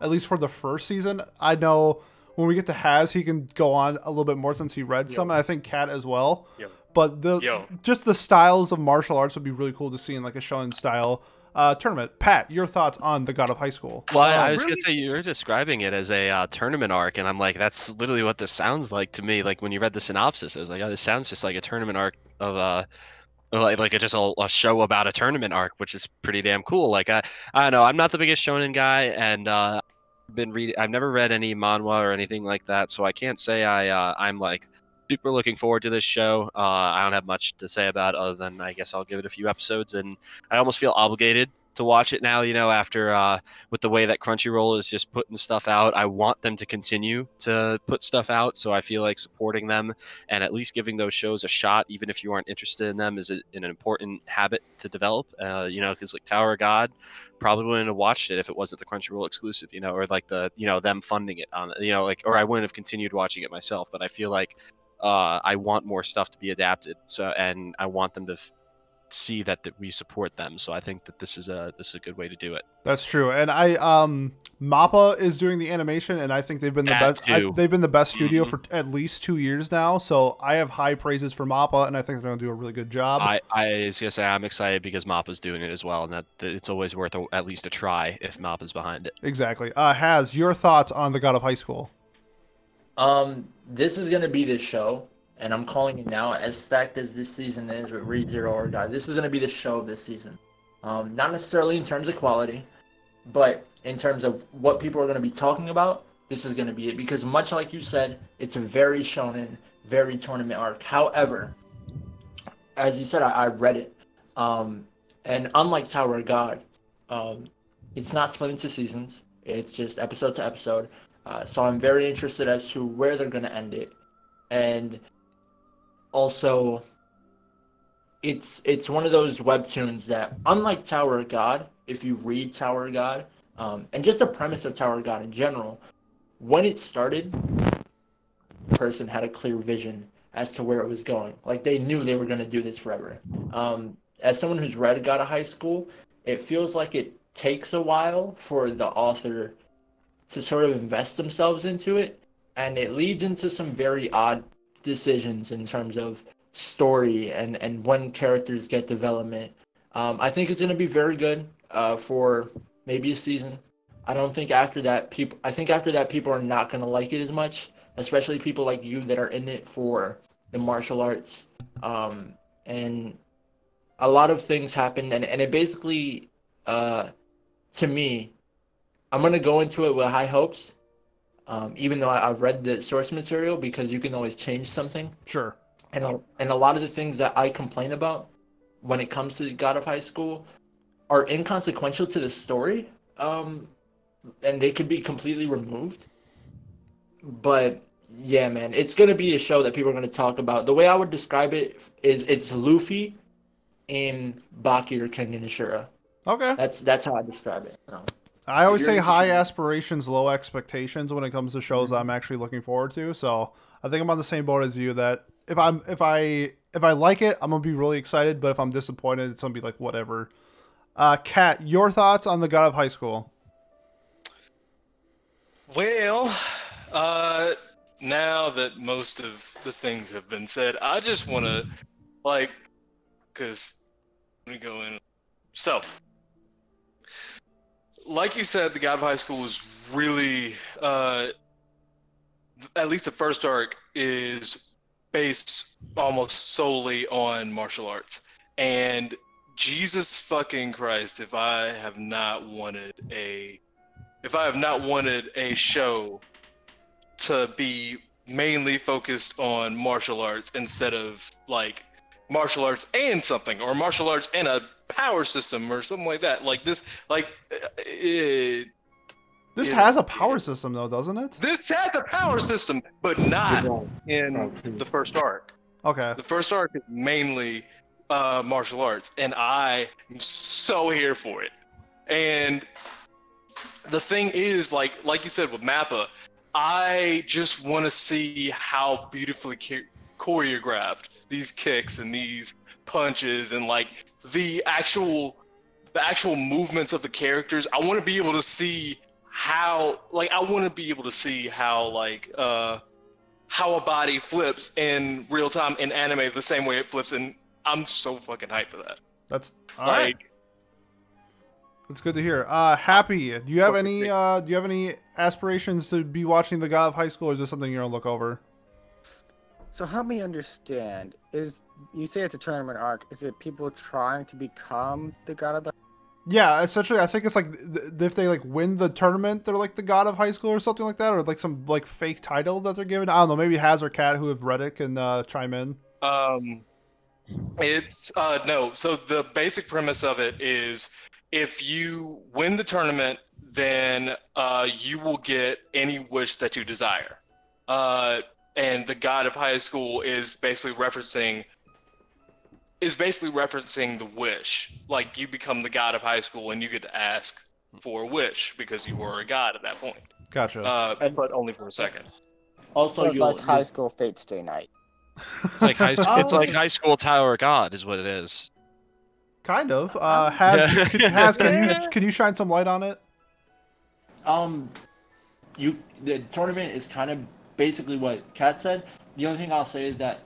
Speaker 1: at least for the first season. I know when we get to Has, he can go on a little bit more since he read some, and I think Cat as well.
Speaker 7: Yo.
Speaker 1: But the
Speaker 7: Yo.
Speaker 1: just the styles of martial arts would be really cool to see in like a shonen style uh, tournament. Pat, your thoughts on the God of High School?
Speaker 2: Well, I, I was
Speaker 7: really?
Speaker 2: gonna say you're describing it as a uh, tournament arc, and I'm like, that's literally what this sounds like to me. Like when you read the synopsis, I was like, oh, this sounds just like a tournament arc of uh, like like a, just a, a show about a tournament arc, which is pretty damn cool. Like I, I don't know, I'm not the biggest shonen guy, and uh, been reading, I've never read any manhwa or anything like that, so I can't say I uh, I'm like super looking forward to this show. Uh, I don't have much to say about other than I guess I'll give it a few episodes, and I almost feel obligated to watch it now. You know, after uh, with the way that Crunchyroll is just putting stuff out, I want them to continue to put stuff out. So I feel like supporting them and at least giving those shows a shot, even if you aren't interested in them, is an important habit to develop. Uh, you know, because like Tower of God, probably wouldn't have watched it if it wasn't the Crunchyroll exclusive. You know, or like the you know them funding it on you know like or I wouldn't have continued watching it myself. But I feel like uh, I want more stuff to be adapted. So and I want them to. F- see that, that we support them so i think that this is a this is a good way to do it
Speaker 1: That's true, and I um Mappa is doing the animation, and I think they've been the
Speaker 2: That
Speaker 1: best. I, they've been the best studio
Speaker 2: Mhm.
Speaker 1: for at least two years now. So I have high praises for Mappa, and I think they're going to do a really good job.
Speaker 2: I, I was gonna say I'm excited because Mappa's doing it as well, and that, that it's always worth a, at least a try if Mappa's behind it.
Speaker 1: exactly. Uh, has your thoughts on the God of High School?
Speaker 3: Um, this is gonna be the show, and I'm calling it now. As stacked as this season is with Read Zero or Die, this is gonna be the show of this season. Um, not necessarily in terms of quality, but in terms of what people are gonna be talking about. This is gonna be it because much like you said, it's a very shonen, very tournament arc. However, as you said, I, I read it, um, and unlike Tower of God, um, it's not split into seasons. It's just episode to episode. Uh, so I'm very interested as to where they're going to end it, and also, it's it's one of those webtoons that, unlike Tower of God, if you read Tower of God, um, and just the premise of Tower of God in general, when it started, person had a clear vision as to where it was going. Like they knew they were going to do this forever. Um, as someone who's read God of High School, it feels like it takes a while for the author to sort of invest themselves into it, and it leads into some very odd decisions in terms of story and and when characters get development. Um, I think it's going to be very good uh, for maybe a season. I don't think after that people. I think after that people are not going to like it as much, especially people like you that are in it for the martial arts. Um, and a lot of things happened, and and it basically, uh, to me, I'm gonna go into it with high hopes, um, even though I, I've read the source material because you can always change something.
Speaker 1: Sure.
Speaker 3: And a, and a lot of the things that I complain about when it comes to God of High School are inconsequential to the story, um, and they could be completely removed. But yeah, man, it's gonna be a show that people are gonna talk about. The way I would describe it is it's Luffy in Baki or Kengan Ashura.
Speaker 1: Okay.
Speaker 3: That's that's how I describe it. So.
Speaker 1: I always say high
Speaker 3: in-
Speaker 1: aspirations, low expectations when it comes to shows
Speaker 3: Mm-hmm.
Speaker 1: I'm actually looking forward to. So I think I'm on the same boat as you. That if I'm if I if I like it, I'm gonna be really excited. But if I'm disappointed, it's gonna be like whatever. Uh, Kat, your thoughts on the God of High School?
Speaker 7: Well, uh, now that most of the things have been said, I just want to, like, because let me go in. So, like you said, the God of High School was really, uh, at least the first arc is based almost solely on martial arts. And Jesus fucking Christ, if I have not wanted a if I have not wanted a show to be mainly focused on martial arts instead of like martial arts and something or martial arts and a power system or something like that like this like uh, it,
Speaker 1: This
Speaker 4: Yeah.
Speaker 1: has a power system though, doesn't it?
Speaker 4: This has a power system, but not in the first arc.
Speaker 1: Okay.
Speaker 4: The first arc is mainly uh, martial arts, and I am so here for it. And the thing is, like like you said with Mappa, I just want to see how beautifully cho- choreographed these kicks and these punches and like the actual the actual movements of the characters. I want to be able to see how like I want to be able to see how like uh how a body flips in real time in anime the same way it flips and I'm so fucking hyped for that.
Speaker 1: That's all right.
Speaker 4: Like
Speaker 1: That's good to hear. Uh, happy. Do you have any? Uh, do you have any aspirations to be watching the God of High School, or is this something you're gonna look over?
Speaker 5: So help me understand. Is you say it's a tournament arc? Is it people trying to become the god of the?
Speaker 1: Yeah, essentially, I think it's like th- if they like win the tournament, they're like the God of High School or something like that, or like some like fake title that they're given. I don't know. Maybe Haz or Cat who have read it can uh, chime in.
Speaker 4: um it's uh no, so the basic premise of it is if you win the tournament then uh you will get any wish that you desire. Uh and the god of high school is basically referencing is basically referencing the wish. Like you become the god of high school and you get to ask for a wish because you were a god at that point.
Speaker 1: Gotcha.
Speaker 4: Uh, but only for a second.
Speaker 3: Also,
Speaker 5: So it's
Speaker 3: you'll,
Speaker 5: like high school Fates stay night.
Speaker 2: It's like high, it's like high school Tower of God is what it is.
Speaker 1: kind of. Uh, Haz,
Speaker 2: Yeah.
Speaker 1: can, Haz, can you can you shine some light on it?
Speaker 3: Um, you the tournament is kind of basically what Kat said. The only thing I'll say is that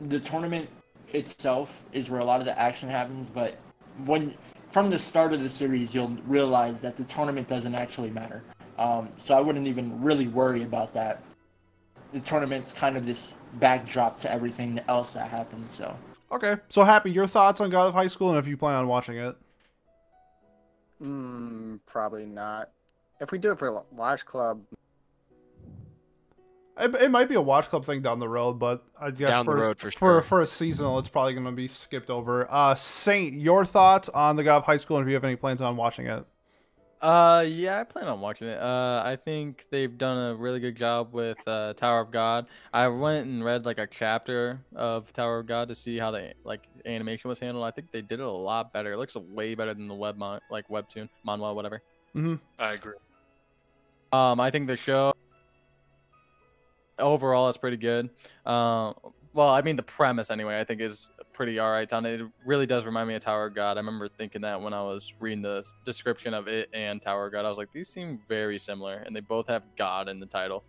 Speaker 3: the tournament itself is where a lot of the action happens, but when from the start of the series, you'll realize that the tournament doesn't actually matter. Um, so I wouldn't even really worry about that. The tournament's kind of this backdrop to everything else that happens. So
Speaker 1: Okay. So happy. Your thoughts on God of High School, and if you plan on watching it.
Speaker 5: Hmm, probably not. If we do it for Watch Club,
Speaker 1: It, it might be a watch club thing down the road, but I guess
Speaker 2: Down the
Speaker 1: for,
Speaker 2: road for
Speaker 1: for
Speaker 2: sure.
Speaker 1: for a seasonal, it's probably going to be skipped over. Uh, Saint, your thoughts on the God of High School, and if you have any plans on watching it?
Speaker 6: Uh, yeah, I plan on watching it. Uh, I think they've done a really good job with uh, Tower of God. I went and read like a chapter of Tower of God to see how the like animation was handled. I think they did it a lot better. It looks way better than the web mon- like webtoon, manhwa, whatever.
Speaker 1: Mm-hmm.
Speaker 4: I agree.
Speaker 6: Um, I think the show overall it's pretty good. Um, well, I mean the premise anyway. I think is pretty alright. On it, really does remind me of Tower of God. I remember thinking that when I was reading the description of it and Tower of God, I was like, these seem very similar, and they both have God in the title.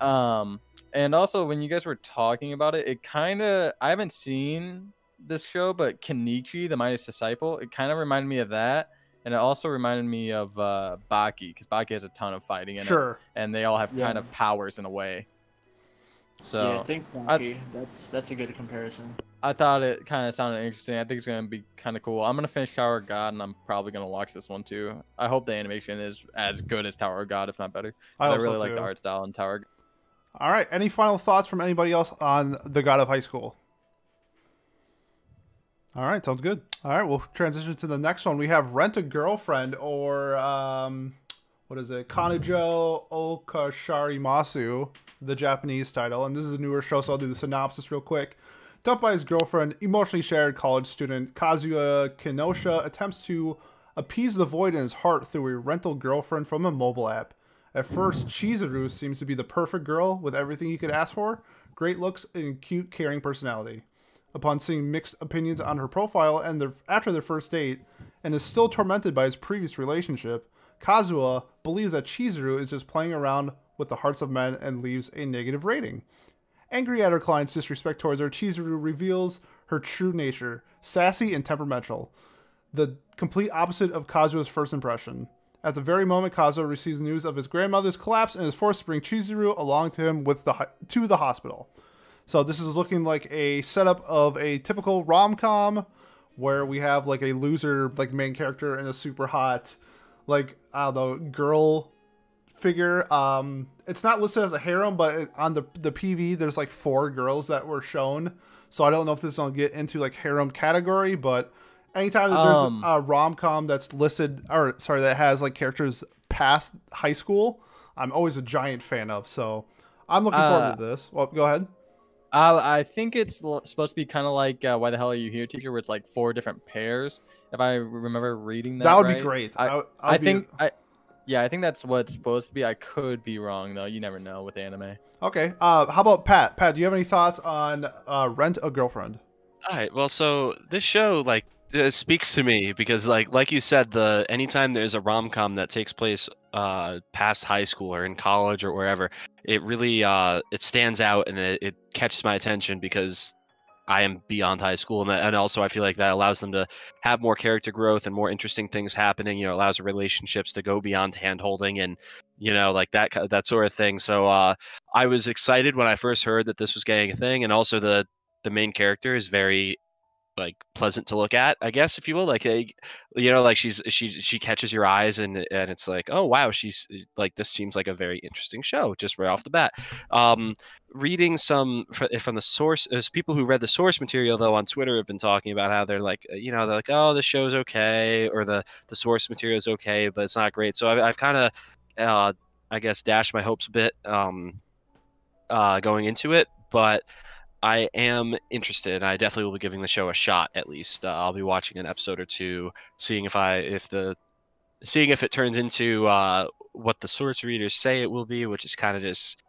Speaker 6: Um, and also when you guys were talking about it, it kind of I haven't seen this show, but Kenichi, the Mightiest Disciple, it kind of reminded me of that. And it also reminded me of uh, Baki, because Baki has a ton of fighting in it and they all have kind of powers in a way. So
Speaker 3: yeah, I think
Speaker 6: I,
Speaker 3: that's that's a good comparison.
Speaker 6: I thought it kind of sounded interesting. I think it's gonna be kind of cool. I'm gonna finish Tower of God, and I'm probably gonna watch this one too. I hope the animation is as good as Tower of God, if not better. 'cause
Speaker 1: I
Speaker 6: I,
Speaker 1: hope so,
Speaker 6: really like the art style in Tower. of God.
Speaker 1: All right. Any final thoughts from anybody else on the God of High School? All right, sounds good. All right, we'll transition to the next one. We have Rent a Girlfriend, or um, what is it? Kanojo Okasharimasu, the Japanese title. And this is a newer show, so I'll do the synopsis real quick. Dumped by his girlfriend, emotionally shared college student Kazuya Kenosha attempts to appease the void in his heart through a rental girlfriend from a mobile app. At first, Chizuru seems to be the perfect girl with everything you could ask for great looks and cute, caring personality. Upon seeing mixed opinions on her profile and their, after their first date, and is still tormented by his previous relationship, Kazuya believes that Chizuru is just playing around with the hearts of men and leaves a negative rating. Angry at her client's disrespect towards her, Chizuru reveals her true nature sassy and temperamental, the complete opposite of Kazuya's first impression. At the very moment, Kazuha receives news of his grandmother's collapse and is forced to bring Chizuru along to him with the to the hospital. So this is looking like a setup of a typical rom-com where we have like a loser like main character and a super hot like I don't know girl figure. Um, it's not listed as a harem, but on the the PV there's like four girls that were shown. So I don't know if this is gonna get into like harem category, but anytime that there's
Speaker 6: Um.
Speaker 1: a rom com that's listed or sorry that has like characters past high school, I'm always a giant fan of. So I'm looking forward
Speaker 6: Uh,
Speaker 1: to this. Well, go ahead.
Speaker 6: Uh, I think it's l- supposed to be kind of like uh, "Why the hell are you here, teacher?" Where it's like four different pairs. If I remember reading that,
Speaker 1: That would
Speaker 6: right.
Speaker 1: be great.
Speaker 6: I-
Speaker 1: I,
Speaker 6: I think I, yeah, I think that's what's supposed to be. I could be wrong though. You never know with anime.
Speaker 1: Okay. Uh, how about Pat? Pat, do you have any thoughts on uh, Rent a Girlfriend?
Speaker 2: All right. Well, so this show like uh, speaks to me because like like you said, the anytime there's a rom com that takes place uh past high school or in college or wherever, it really uh it stands out and it, it catches my attention because I am beyond high school and, and also I feel like that allows them to have more character growth and more interesting things happening. You know, allows relationships to go beyond hand holding and you know like that that sort of thing. So uh I was excited when I first heard that this was getting a thing and also the the main character is very like pleasant to look at i guess if you will like a, you know like she's she she catches your eyes and and it's like oh wow she's like this seems like a very interesting show just right off the bat. Um reading some from the source as people who read the source material though on twitter have been talking about how they're like you know they're like oh the show's okay or the the source material is okay but it's not great. So i've, I've kind of uh i guess dashed my hopes a bit um uh going into it but I am interested. I definitely will be giving the show a shot. At least uh, I'll be watching an episode or two, seeing if I if the seeing if it turns into uh, what the source readers say it will be, which is kind of just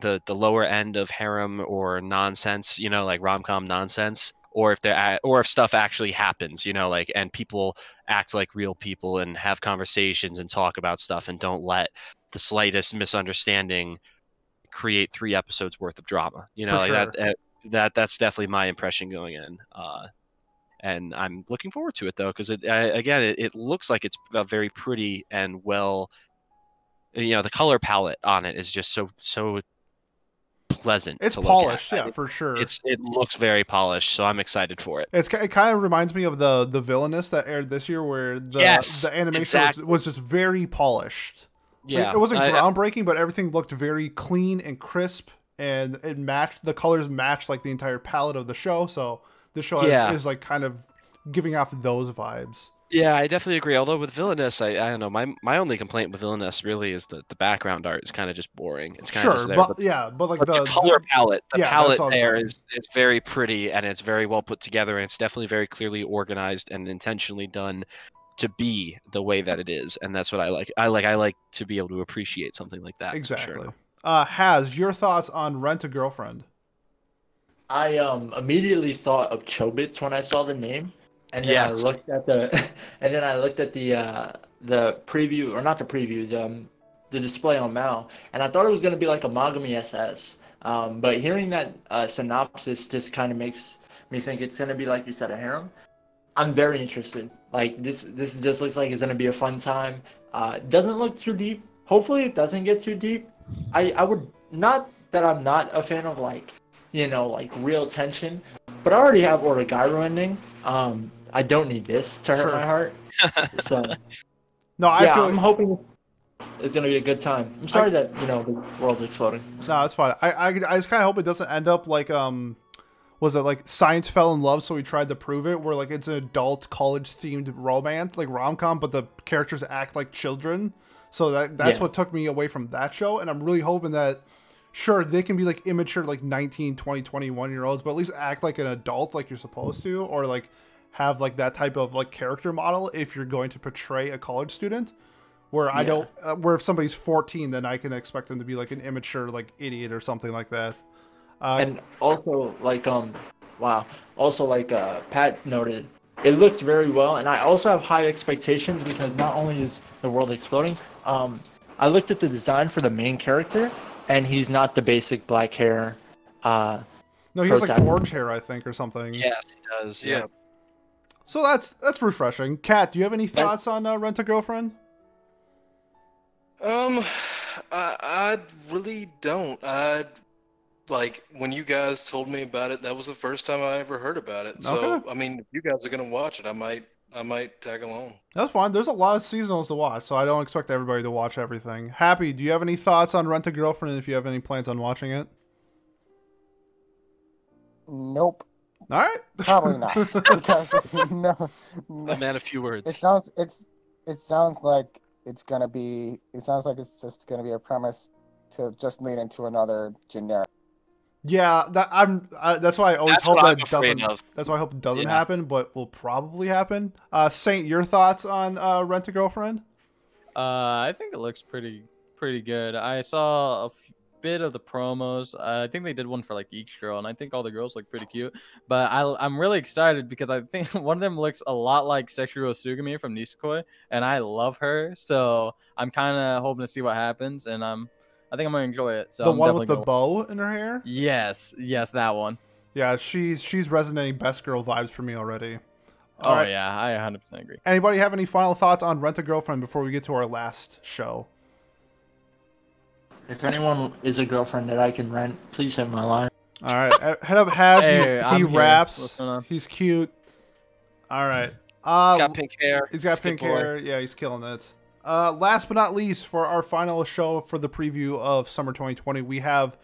Speaker 2: the the lower end of harem or nonsense. You know, like rom com nonsense. Or if there, or if stuff actually happens, you know, like and people act like real people and have conversations and talk about stuff and don't let the slightest misunderstanding create three episodes worth of drama. You know, like that, that. That that's definitely my impression going in. Uh, and I'm looking forward to it though, because it I, again, it, it looks like it's a very pretty and well. You know, the color palette on it is just so so pleasant.
Speaker 1: It's
Speaker 2: to look at.
Speaker 1: polished, yeah, for sure.
Speaker 2: It's it looks very polished, so I'm excited for it.
Speaker 1: It's it kind of reminds me of the the Villainess that aired this year, where the
Speaker 2: Yes,
Speaker 1: the animation
Speaker 2: exactly.
Speaker 1: was, was just very polished. Like,
Speaker 2: Yeah,
Speaker 1: it wasn't
Speaker 2: I-
Speaker 1: groundbreaking, but everything looked very clean and crisp, and it matched the colors matched like the entire palette of the show. So the show is-
Speaker 2: Yeah.
Speaker 1: is, like kind of giving off those vibes.
Speaker 2: Yeah, I definitely agree. Although with Villainess, I, I don't know. My my only complaint with Villainess really is that the background art is kind of just boring. It's kind of
Speaker 1: Sure, but,
Speaker 2: but
Speaker 1: yeah, but like
Speaker 2: but the,
Speaker 1: the,
Speaker 2: color palette, the
Speaker 1: yeah,
Speaker 2: palette there is is very pretty and it's very well put together and it's definitely very clearly organized and intentionally done to be the way that it is. And that's what I like. I like I like to be able to appreciate something like that. for sure.
Speaker 1: exactly. Uh, has your thoughts on Rent a Girlfriend?
Speaker 3: I um immediately thought of Chobits when I saw the name, and then
Speaker 2: Yes.
Speaker 3: I looked at the, and then I looked at the uh, the preview or not the preview, the um, the display on Mal, and I thought it was gonna be like a Mogami SS. Um, but hearing that uh, synopsis just kind of makes me think it's gonna be like you said a harem. I'm very interested. Like this, this just looks like it's gonna be a fun time. Uh, it doesn't look too deep. Hopefully, it doesn't get too deep. I I would not that I'm not a fan of like you know, like real tension. But I already have Oregairu ending. Um, I don't need this to hurt
Speaker 1: Sure.
Speaker 3: my heart. So
Speaker 1: No, I
Speaker 3: yeah,
Speaker 1: feel
Speaker 3: I'm hoping it's gonna be a good time. I'm sorry that you know the world's exploding.
Speaker 1: No, it's fine. I I, I just kind of hope it doesn't end up like um, was it like science fell in love, so we tried to prove it, where like it's an adult college themed romance, like rom com, but the characters act like children. So that that's
Speaker 3: Yeah.
Speaker 1: what took me away from that show, and I'm really hoping that. Sure, they can be like immature, like 19, 20, 21 year olds, but at least act like an adult, like you're supposed to, or like have like that type of like character model if you're going to portray a college student. Where I don't, uh, where if somebody's 14, then I can expect them to be like an immature, like idiot or something like that. Uh,
Speaker 3: And also like um, wow. Also like uh, Pat noted, it looks very well, and I also have high expectations because not only is the world exploding, um, I looked at the design for the main character, and he's not the basic black hair. Uh,
Speaker 1: no, he has like
Speaker 3: protagonist.
Speaker 1: orange hair, I think, or something.
Speaker 2: Yes, he does.
Speaker 7: Yeah.
Speaker 2: Yeah.
Speaker 1: So that's that's refreshing. Kat, do you have any thoughts on uh, Rent a Girlfriend?
Speaker 7: Um, I, I really don't. I like when you guys told me about it. That was the first time I ever heard about it. So
Speaker 1: Okay.
Speaker 7: I mean, if you guys are gonna watch it, I might, I might tag along.
Speaker 1: That's fine. There's a lot of seasonals to watch, so I don't expect everybody to watch everything. Happy, do you have any thoughts on Rent a Girlfriend? If you have any plans on watching it,
Speaker 5: Nope,
Speaker 1: all right.
Speaker 5: probably not. because no, no,
Speaker 2: A man of few words.
Speaker 5: it
Speaker 2: words.
Speaker 5: sounds it's it sounds like it's gonna be. It sounds like it's just gonna be a premise to just lead into another generic.
Speaker 1: Yeah, that I'm. Uh, that's why I always
Speaker 2: That's
Speaker 1: hope that doesn't.
Speaker 2: of.
Speaker 1: That's why I hope it doesn't
Speaker 2: Yeah.
Speaker 1: happen, but will probably happen. Uh, Saint, your thoughts on uh, Rent a Girlfriend?
Speaker 6: Uh, I think it looks pretty pretty good. I saw a f- bit of the promos. Uh, I think they did one for like each girl, and I think all the girls look pretty cute. But I, I'm really excited because I think one of them looks a lot like Seishiro Tsugumi from Nisekoi, and I love her. So I'm kind of hoping to see what happens, and I'm I think I'm gonna enjoy it. So
Speaker 1: the
Speaker 6: I'm
Speaker 1: one with the
Speaker 6: definitely
Speaker 1: bow in her hair.
Speaker 6: yes, yes, that one.
Speaker 1: Yeah, she's she's resonating best girl vibes for me already.
Speaker 6: Oh
Speaker 1: All right.
Speaker 6: yeah, I 100% agree.
Speaker 1: Anybody have any final thoughts on Rent a Girlfriend before we get to our last show?
Speaker 3: If anyone is a girlfriend that I can rent, please hit my line.
Speaker 1: All right, uh, head up has he-
Speaker 6: Hey,
Speaker 1: he,
Speaker 6: I'm
Speaker 1: raps.
Speaker 6: What's going on?
Speaker 1: He's cute. All right. Uh,
Speaker 2: He's got pink hair.
Speaker 1: He's got
Speaker 2: He's
Speaker 1: pink
Speaker 2: boy.
Speaker 1: hair. Yeah, he's killing it. Uh, last but not least, for our final show for the preview of summer 2020, we have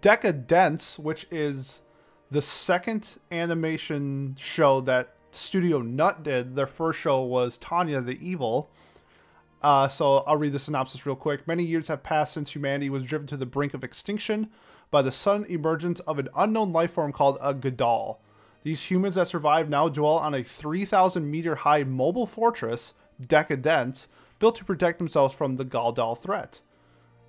Speaker 1: Decadence, which is the second animation show that Studio Nut did. Their first show was Tanya the Evil. Uh, so I'll read the synopsis real quick. Many years have passed since humanity was driven to the brink of extinction by the sudden emergence of an unknown life form called a Gadoll. These humans that survive now dwell on a 3,000 meter high mobile fortress, Decadence, built to protect themselves from the Gadoll threat.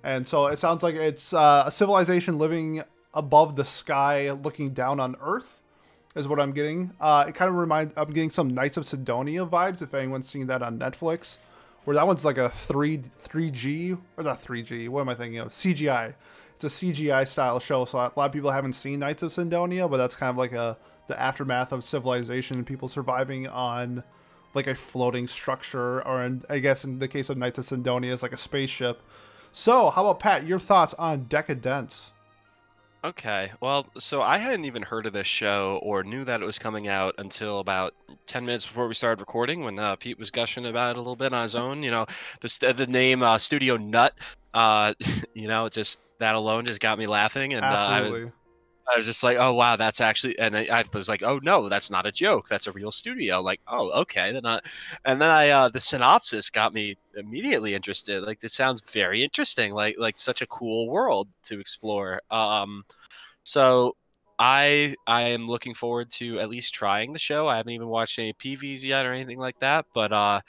Speaker 1: And so it sounds like it's uh, a civilization living above the sky, looking down on Earth, is what I'm getting. Uh, it kind of reminds, I'm getting some Knights of Sidonia vibes, if anyone's seen that on Netflix, where that one's like a 3, 3G, or not 3G, what am I thinking of? CGI. It's a CGI style show, so a lot of people haven't seen Knights of Sidonia, but that's kind of like a the aftermath of civilization and people surviving on like a floating structure, or in, I guess in the case of Knights of Sidonia, it's like a spaceship. So, how about Pat? Your thoughts on Decadence?
Speaker 2: Okay, well, so I hadn't even heard of this show or knew that it was coming out until about 10 minutes before we started recording when uh, Pete was gushing about it a little bit on his own. You know, the, st- the name uh, Studio Nut, uh, you know, just that alone just got me laughing. And uh, I, was,
Speaker 1: Absolutely.
Speaker 2: I was just like, oh, wow, that's actually, and I, was like, oh, no, that's not a joke. That's a real studio. Like, oh, okay. Then and then I, uh, the synopsis got me immediately interested. Like, it sounds very interesting. Like, like such a cool world to explore. Um, so I I am looking forward to at least trying the show. I haven't even watched any PVs yet or anything like that. But uh,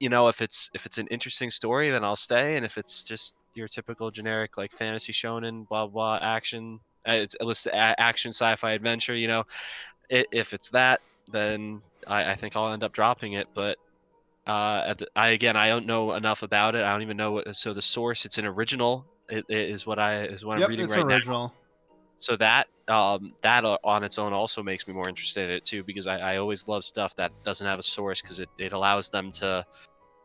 Speaker 2: you know, if it's if it's an interesting story, then I'll stay. And if it's just your typical generic like fantasy shonen, blah blah action, it's a list of action sci-fi adventure, you know, if it's that, then I, I think I'll end up dropping it. But uh, the, I again, I don't know enough about it. I don't even know what. So the source, it's an original. It, it is what I is what
Speaker 1: Yep,
Speaker 2: I'm reading
Speaker 1: it's
Speaker 2: right now
Speaker 1: original.
Speaker 2: so that um that on its own also makes me more interested in it too because I, I always love stuff that doesn't have a source because it, it allows them to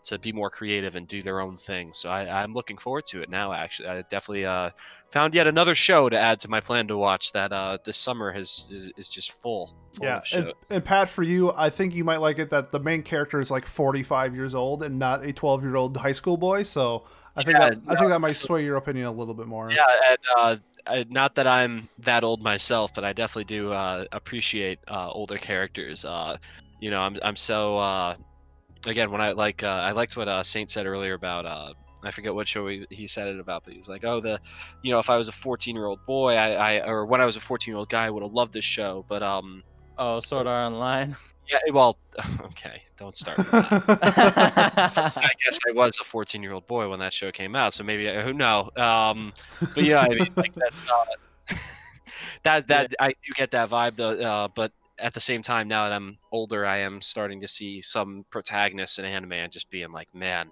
Speaker 2: to be more creative and do their own thing so I, i'm looking forward to it now actually i definitely uh found yet another show to add to my plan to watch that uh this summer has is, is just full, full
Speaker 1: Yeah,
Speaker 2: of
Speaker 1: and, and Pat, for you, I think you might like it that the main character is like 45 years old and not a 12 year old high school boy. So I think
Speaker 2: Yeah,
Speaker 1: that I think that might sway your opinion a little bit more.
Speaker 2: Yeah, and uh, I, not that I'm that old myself, but I definitely do uh, appreciate uh, older characters. Uh, you know, I'm I'm so uh, again when I like uh, I liked what uh, Saint said earlier about uh, I forget what show he, he said it about, but he was like, oh the, you know, if I was a 14 year old boy, I, I or when I was a 14 year old guy, I would have loved this show, but um.
Speaker 6: Oh, Sword Art Online.
Speaker 2: Yeah, well, okay, don't start. with that. I guess I was a 14 year old boy when that show came out, so maybe who know. Um, but yeah, I mean, like that, uh, that that I do get that vibe though. Uh, but at the same time, now that I'm older, I am starting to see some protagonists in anime and just being like, man,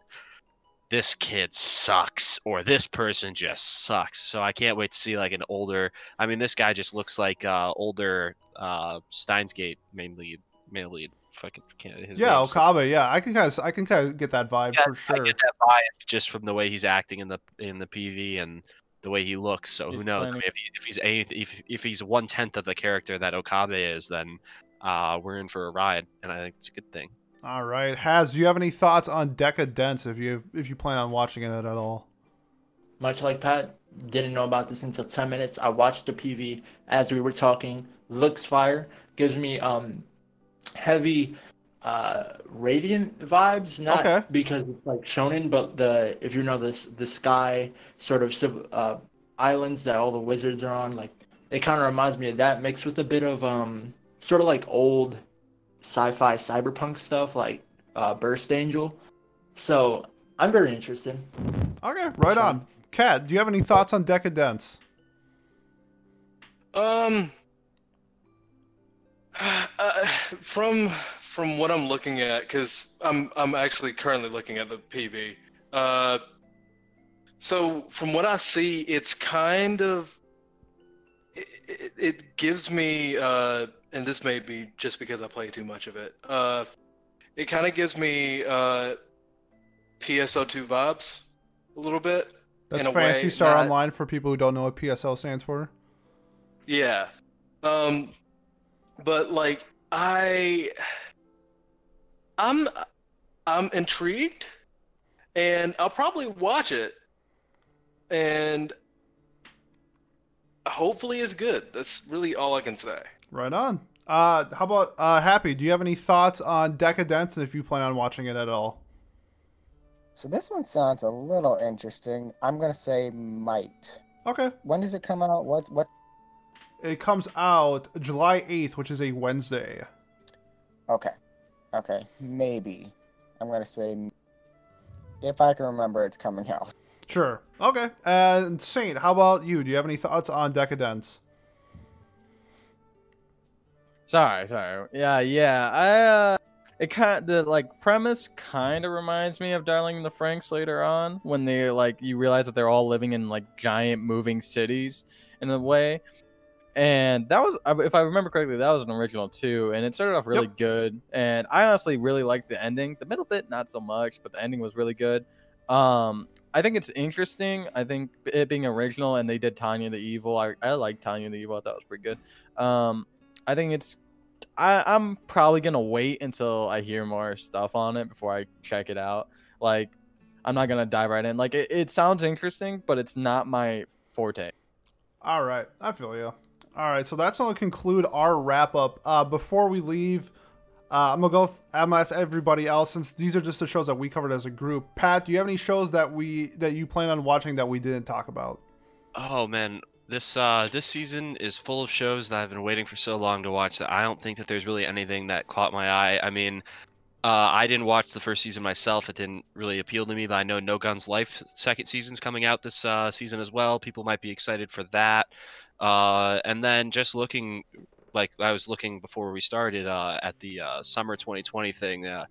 Speaker 2: this kid sucks, or this person just sucks. So I can't wait to see like an older. I mean, this guy just looks like uh, older uh, Steins Gate main lead, main lead. Fucking can't. His
Speaker 1: yeah, Okabe. Yeah, I can kind of I can kind of get that vibe
Speaker 2: Yeah,
Speaker 1: for sure.
Speaker 2: I get that vibe just from the way he's acting in the in the PV and the way he looks. So
Speaker 6: He's
Speaker 2: who knows? I mean, if, he, if he's any, if if he's one tenth of the character that Okabe is, then uh, we're in for a ride, and I think it's a good thing.
Speaker 1: All right, Has, do you have any thoughts on Decadence? If you if you plan on watching it at all?
Speaker 3: Much like Pat, didn't know about this until 10 minutes. I watched the PV as we were talking. Looks fire. Gives me um heavy uh Radiant vibes, not
Speaker 1: Okay.
Speaker 3: because it's like shonen, but the if you know this the sky sort of civ- uh islands that all the wizards are on, like it kind of reminds me of that mixed with a bit of um sort of like old sci-fi cyberpunk stuff like uh Burst Angel. So I'm very interested.
Speaker 1: Okay, right on. Kat, do you have any thoughts on Decadence?
Speaker 7: Um, uh, from from what I'm looking at, because I'm I'm actually currently looking at the PV. Uh, so from what I see, it's kind of it, it, it gives me, uh, and this may be just because I play too much of it. Uh, it kind of gives me uh, PSO2 vibes a little bit.
Speaker 1: That's Fantasy
Speaker 7: way,
Speaker 1: Star
Speaker 7: not-
Speaker 1: Online for people who don't know what PSO stands for.
Speaker 7: Yeah. Um but like I I'm I'm intrigued and I'll probably watch it and hopefully it's good. That's really all I can say.
Speaker 1: Right on. Uh, how about uh, Happy? Do you have any thoughts on Decadence and if you plan on watching it at all?
Speaker 5: So this one sounds a little interesting. I'm gonna say might.
Speaker 1: Okay.
Speaker 5: When does it come out? What what?
Speaker 1: It comes out July 8th, which is a Wednesday.
Speaker 5: Okay, okay, maybe. I'm gonna say if I can remember, it's coming out.
Speaker 1: Sure. Okay. And Saint, how about you? Do you have any thoughts on Decadence?
Speaker 6: Sorry, sorry. Yeah, yeah. I uh it kind the like premise kind of reminds me of Darling in the Franxx later on when they like you realize that they're all living in like giant moving cities in a way. And that was if I remember correctly, that was an original too and it started off really
Speaker 1: Yep.
Speaker 6: good and I honestly really liked the ending. The middle bit not so much, but the ending was really good. Um I think it's interesting. I think it being original and they did Tanya the Evil. I I like Tanya the Evil. I thought it was pretty good. Um I think it's I, I'm probably gonna wait until I hear more stuff on it before I check it out. Like, I'm not gonna dive right in. Like, it, it sounds interesting, but it's not my forte.
Speaker 1: All right, I feel you. All right, so that's going to conclude our wrap up. Uh, before we leave, uh, I'm gonna go. I'm gonna ask everybody else since these are just the shows that we covered as a group. Pat, do you have any shows that we that you plan on watching that we didn't talk about?
Speaker 2: Oh man, this uh this season is full of shows that I've been waiting for so long to watch that I don't think that there's really anything that caught my eye. I mean, uh, I didn't watch the first season myself; it didn't really appeal to me. But I know No Guns Life second season's coming out this uh, season as well. People might be excited for that. Uh, and then just looking, like I was looking before we started uh, at the uh, summer 2020 thing. Uh,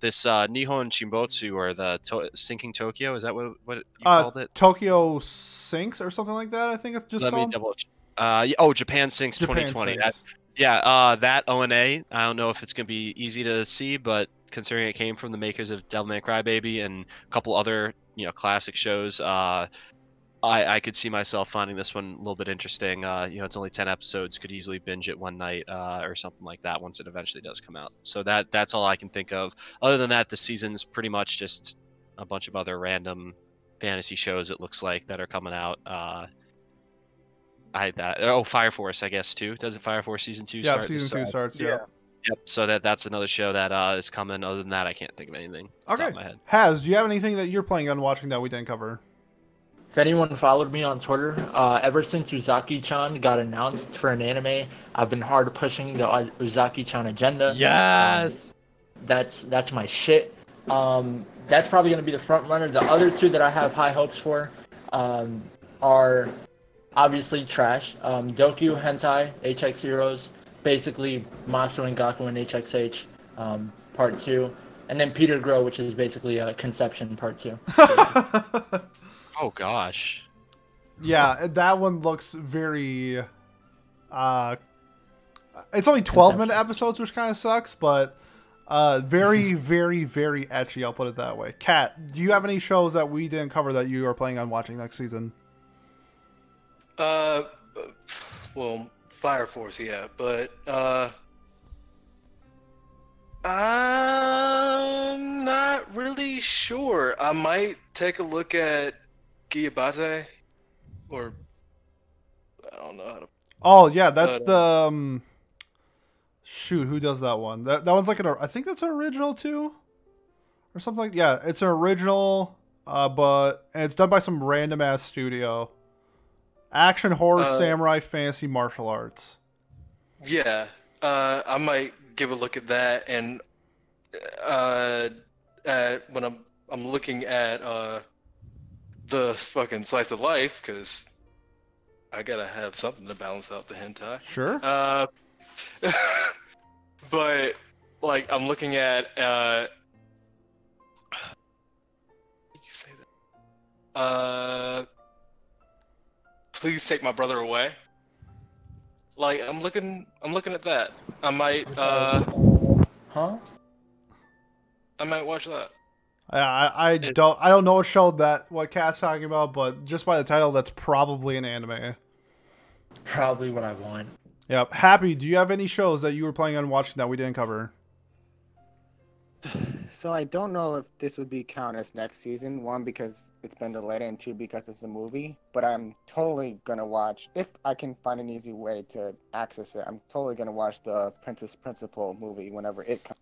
Speaker 2: this uh, Nihon Chinbotsu or the to- Sinking Tokyo is that what what you
Speaker 1: Uh,
Speaker 2: called it?
Speaker 1: Tokyo Sinks or something like that. I think it's just
Speaker 2: Let
Speaker 1: called
Speaker 2: me double. Uh, oh, Japan Sinks
Speaker 1: Japan
Speaker 2: 2020. That,
Speaker 1: Sinks.
Speaker 2: yeah, uh, that ONA. I don't know if it's gonna be easy to see, but considering it came from the makers of Devilman Crybaby and a couple other you know classic shows, uh, I I could see myself finding this one a little bit interesting. Uh, you know, it's only 10 episodes. Could easily binge it one night uh, or something like that once it eventually does come out. So that that's all I can think of. Other than that, the season's pretty much just a bunch of other random fantasy shows. It looks like that are coming out. Uh, I that oh Fire Force I guess too. Doesn't Fire Force season two
Speaker 1: Yeah,
Speaker 2: start?
Speaker 1: season two starts. Yeah.
Speaker 6: yeah.
Speaker 2: Yep. So that that's another show that uh, is coming. Other than that, I can't think of anything.
Speaker 1: Okay.
Speaker 2: of my head.
Speaker 1: Has do you have anything that you're planning on watching that we didn't cover?
Speaker 3: If anyone followed me on Twitter, uh, ever since Uzaki-chan got announced for an anime, I've been hard pushing the uh, Uzaki-chan agenda.
Speaker 6: Yes.
Speaker 3: That's that's my shit. Um, that's probably gonna be the front runner. The other two that I have high hopes for um, are obviously trash. Um, Doku Hentai HX Heroes, basically Masu and Gaku and HXH um, Part Two, and then Peter Grill, which is basically a Conception Part Two.
Speaker 2: Oh gosh.
Speaker 1: yeah, that one looks very. Uh, it's only 12 minute episodes, which kind of sucks, but uh, very, very, very etchy. I'll put it that way. Kat, do you have any shows that we didn't cover that you are planning on watching next season?
Speaker 7: Uh, well, Fire Force, yeah, but uh, I'm not really sure. I might take a look at Gibiate, or I don't know how to.
Speaker 1: Oh yeah, that's the um, Shoot, who does that one? That that one's like an. I think that's an original too, or something. like Yeah, it's an original, uh, but and it's done by some random ass studio. Action, horror,
Speaker 7: Uh,
Speaker 1: samurai, fantasy, martial arts.
Speaker 7: Yeah, uh, I might give a look at that, and uh, at, when I'm I'm looking at uh, the fucking slice of life, because I gotta have something to balance out the hentai.
Speaker 1: Sure.
Speaker 7: Uh, but like I'm looking at uh, you say that. Uh, please take my brother away. Like I'm looking, I'm looking at that. I might, uh,
Speaker 3: Huh?
Speaker 7: I might watch that.
Speaker 1: I, I, I don't I don't know what show that what Kat's talking about, but just by the title, that's probably an anime.
Speaker 3: Probably what I want.
Speaker 1: Yep. Happy. Do you have any shows that you were planning on watching that we didn't cover?
Speaker 5: So I don't know if this would be count as next season. One because it's been delayed, and two because it's a movie. But I'm totally gonna watch if I can find an easy way to access it. I'm totally gonna watch the Princess Principal movie whenever it comes.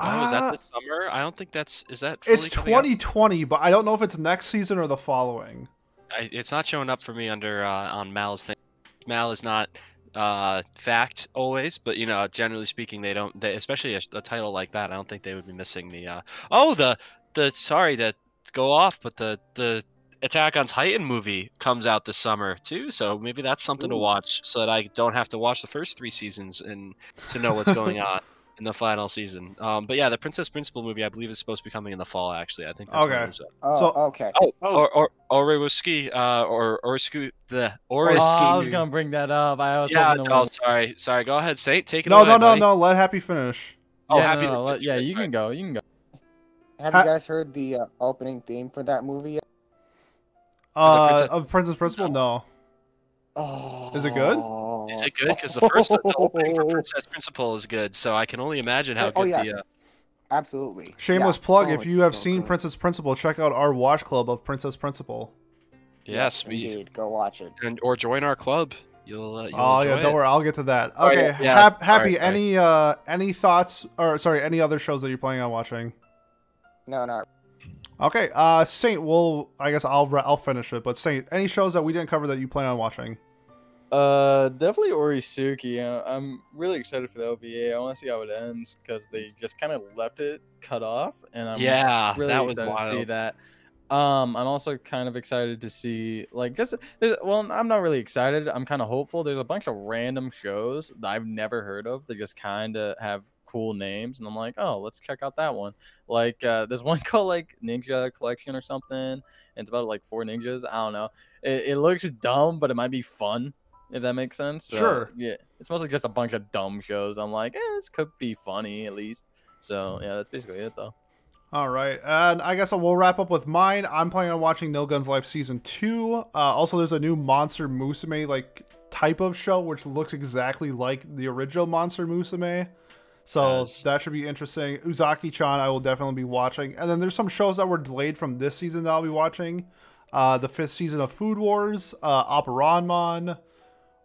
Speaker 2: Oh, is that the summer? I don't think that's. Is that?
Speaker 1: It's
Speaker 2: coming out?
Speaker 1: 2020, but I don't know if it's next season or the following.
Speaker 2: I, it's not showing up for me under uh, on Mal's thing. Mal is not uh, fact always, but you know, generally speaking, they don't. They, especially a, a title like that, I don't think they would be missing the. Uh, oh, the the sorry to go off, but the the Attack on Titan movie comes out this summer too, so maybe that's something to watch, so that I don't have to watch the first three seasons and to know what's going on. In the final season, um, but yeah, the Princess Principal movie I believe is supposed to be coming in the fall. Actually, I think. That's
Speaker 1: Okay.
Speaker 2: was, uh,
Speaker 5: Oh,
Speaker 1: So-
Speaker 5: okay.
Speaker 2: Oh, or or Oresuki, uh, or or scu the or
Speaker 1: Or
Speaker 6: Oh, I was
Speaker 1: Ski.
Speaker 6: gonna bring that up. I was
Speaker 2: yeah.
Speaker 6: hoping
Speaker 2: Oh, sorry, sorry. Go ahead, Saint. Take it
Speaker 1: No,
Speaker 2: away.
Speaker 1: no, no,
Speaker 2: buddy.
Speaker 1: no. Let Happy finish.
Speaker 2: Oh,
Speaker 6: yeah,
Speaker 2: happy
Speaker 6: no, no, let- yeah, you can go. You can go.
Speaker 5: Have
Speaker 1: Ha-
Speaker 5: you guys heard the uh, opening theme for that movie? Yet?
Speaker 1: Uh, of Princess Principal? No.
Speaker 5: Oh,
Speaker 1: Is it good?
Speaker 2: Is it good? Because the first the opening for Princess Principal is good, so I can only imagine how
Speaker 5: oh
Speaker 2: good
Speaker 5: yes,
Speaker 2: the. Uh,
Speaker 5: absolutely.
Speaker 1: Shameless
Speaker 5: Yeah.
Speaker 1: plug.
Speaker 5: Oh,
Speaker 1: if you have
Speaker 5: so
Speaker 1: seen
Speaker 5: good.
Speaker 1: Princess Principal, check out our watch club of Princess Principal.
Speaker 2: yes, we
Speaker 5: indeed. Go watch it.
Speaker 2: and or join our club. You'll. Uh, you'll
Speaker 1: Oh yeah, don't
Speaker 2: it.
Speaker 1: worry. I'll get to that. Okay,
Speaker 2: yeah, yeah,
Speaker 1: Hap-
Speaker 2: sorry,
Speaker 1: happy.
Speaker 2: sorry.
Speaker 1: Any uh any thoughts or sorry any other shows that you're planning on watching?
Speaker 5: No, not
Speaker 1: Okay, uh Saint. Well, I guess I'll re- I'll finish it. But Saint, any shows that we didn't cover that you plan on watching?
Speaker 6: Uh, definitely Oresuki. Uh, I'm really excited for the OVA. I want to see how it ends because they just kind of left it cut off, and I'm
Speaker 2: yeah,
Speaker 6: really
Speaker 2: that was
Speaker 6: excited
Speaker 2: wild.
Speaker 6: to see that. Um, I'm also kind of excited to see like this. There's, well, I'm not really excited. I'm kind of hopeful. There's a bunch of random shows that I've never heard of. They just kind of have cool names, and I'm like, oh, let's check out that one. Like, uh, there's one called like Ninja Collection or something, and it's about like four ninjas. I don't know. It, it looks dumb, but it might be fun if that makes sense. So,
Speaker 1: Sure.
Speaker 6: Yeah, it's mostly just a bunch of dumb shows. I'm like, eh, this could be funny at least. So yeah, that's basically it though.
Speaker 1: All right, and I guess we'll wrap up with mine. I'm planning on watching No Guns Life season two. Uh, also, there's a new Monster Musume like type of show which looks exactly like the original Monster Musume. So
Speaker 2: Does.
Speaker 1: that should be interesting. Uzaki-chan, I will definitely be watching. And then there's some shows that were delayed from this season that I'll be watching. Uh, the fifth season of Food Wars, uh, Appare-Ranman.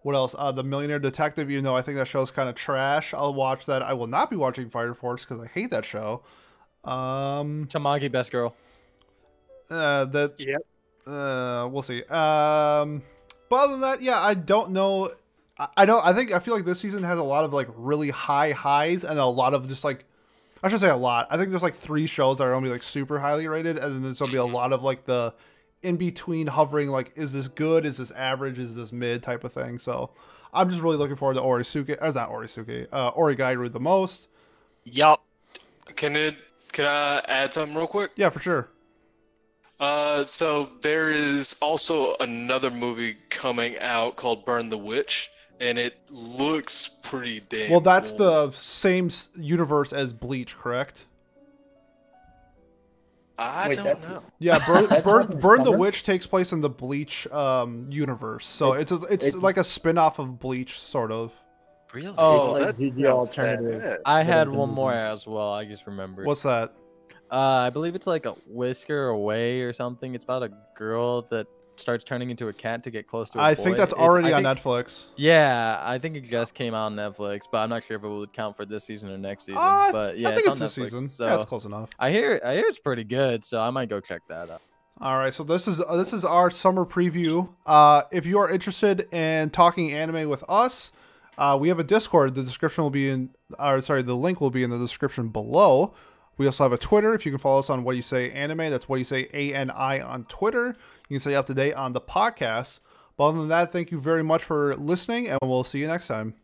Speaker 1: What else? Uh, the Millionaire Detective. You know, I think that show's kind of trash. I'll watch that. I will not be watching Fire Force because I hate that show. Um,
Speaker 6: Tamaki, best girl.
Speaker 1: uh, that.
Speaker 7: Yep.
Speaker 1: Uh, we'll see. Um, but other than that, yeah, I don't know. I, I don't. I think I feel like this season has a lot of like really high highs and a lot of just like. I should say a lot. I think there's like three shows that are gonna be like super highly rated, and then there's gonna be a lot of like the in between hovering. Like, is this good? Is this average? Is this mid? Type of thing. So, I'm just really looking forward to Orisuke. Uh, not Orisuke. Uh, Oregairu the most.
Speaker 2: Yup.
Speaker 7: Can it? Can I add something real quick?
Speaker 1: Yeah, for sure.
Speaker 7: Uh, so there is also another movie coming out called Burn the Witch, and it looks pretty damn.
Speaker 1: Well, that's
Speaker 7: cool.
Speaker 1: the same universe as Bleach, correct?
Speaker 7: I
Speaker 3: Wait,
Speaker 7: don't know.
Speaker 1: Yeah, Burn, Burn, Burn the? Witch takes place in the Bleach um, universe, so it's a, it's
Speaker 3: it's-
Speaker 1: like a spin off of Bleach, sort of.
Speaker 2: Really?
Speaker 6: Oh,
Speaker 3: like
Speaker 7: that
Speaker 3: the alternative.
Speaker 7: badass.
Speaker 6: I had one more as well. I just remembered.
Speaker 1: What's that?
Speaker 6: Uh, I believe it's like a whisker away or something. It's about a girl that starts turning into a cat to get close to. a
Speaker 1: I think that's already on
Speaker 6: think-
Speaker 1: Netflix.
Speaker 6: Yeah, I think it just came out on Netflix, but I'm not sure if it would count for this season or next season.
Speaker 1: Uh,
Speaker 6: but yeah,
Speaker 1: I think
Speaker 6: it's,
Speaker 1: it's,
Speaker 6: on
Speaker 1: this
Speaker 6: Netflix.
Speaker 1: season.
Speaker 6: So
Speaker 1: yeah, it's close enough.
Speaker 6: I hear I hear it's pretty good, so I might go check that out.
Speaker 1: All right, so this is uh, this is our summer preview. Uh, if you are interested in talking anime with us, uh, we have a Discord. The description will be in, or sorry, the link will be in the description below. We also have a Twitter. If you can follow us on What Do You Say Anime, that's What You Say A N I on Twitter. You can stay up to date on the podcast. But other than that, thank you very much for listening, and we'll see you next time.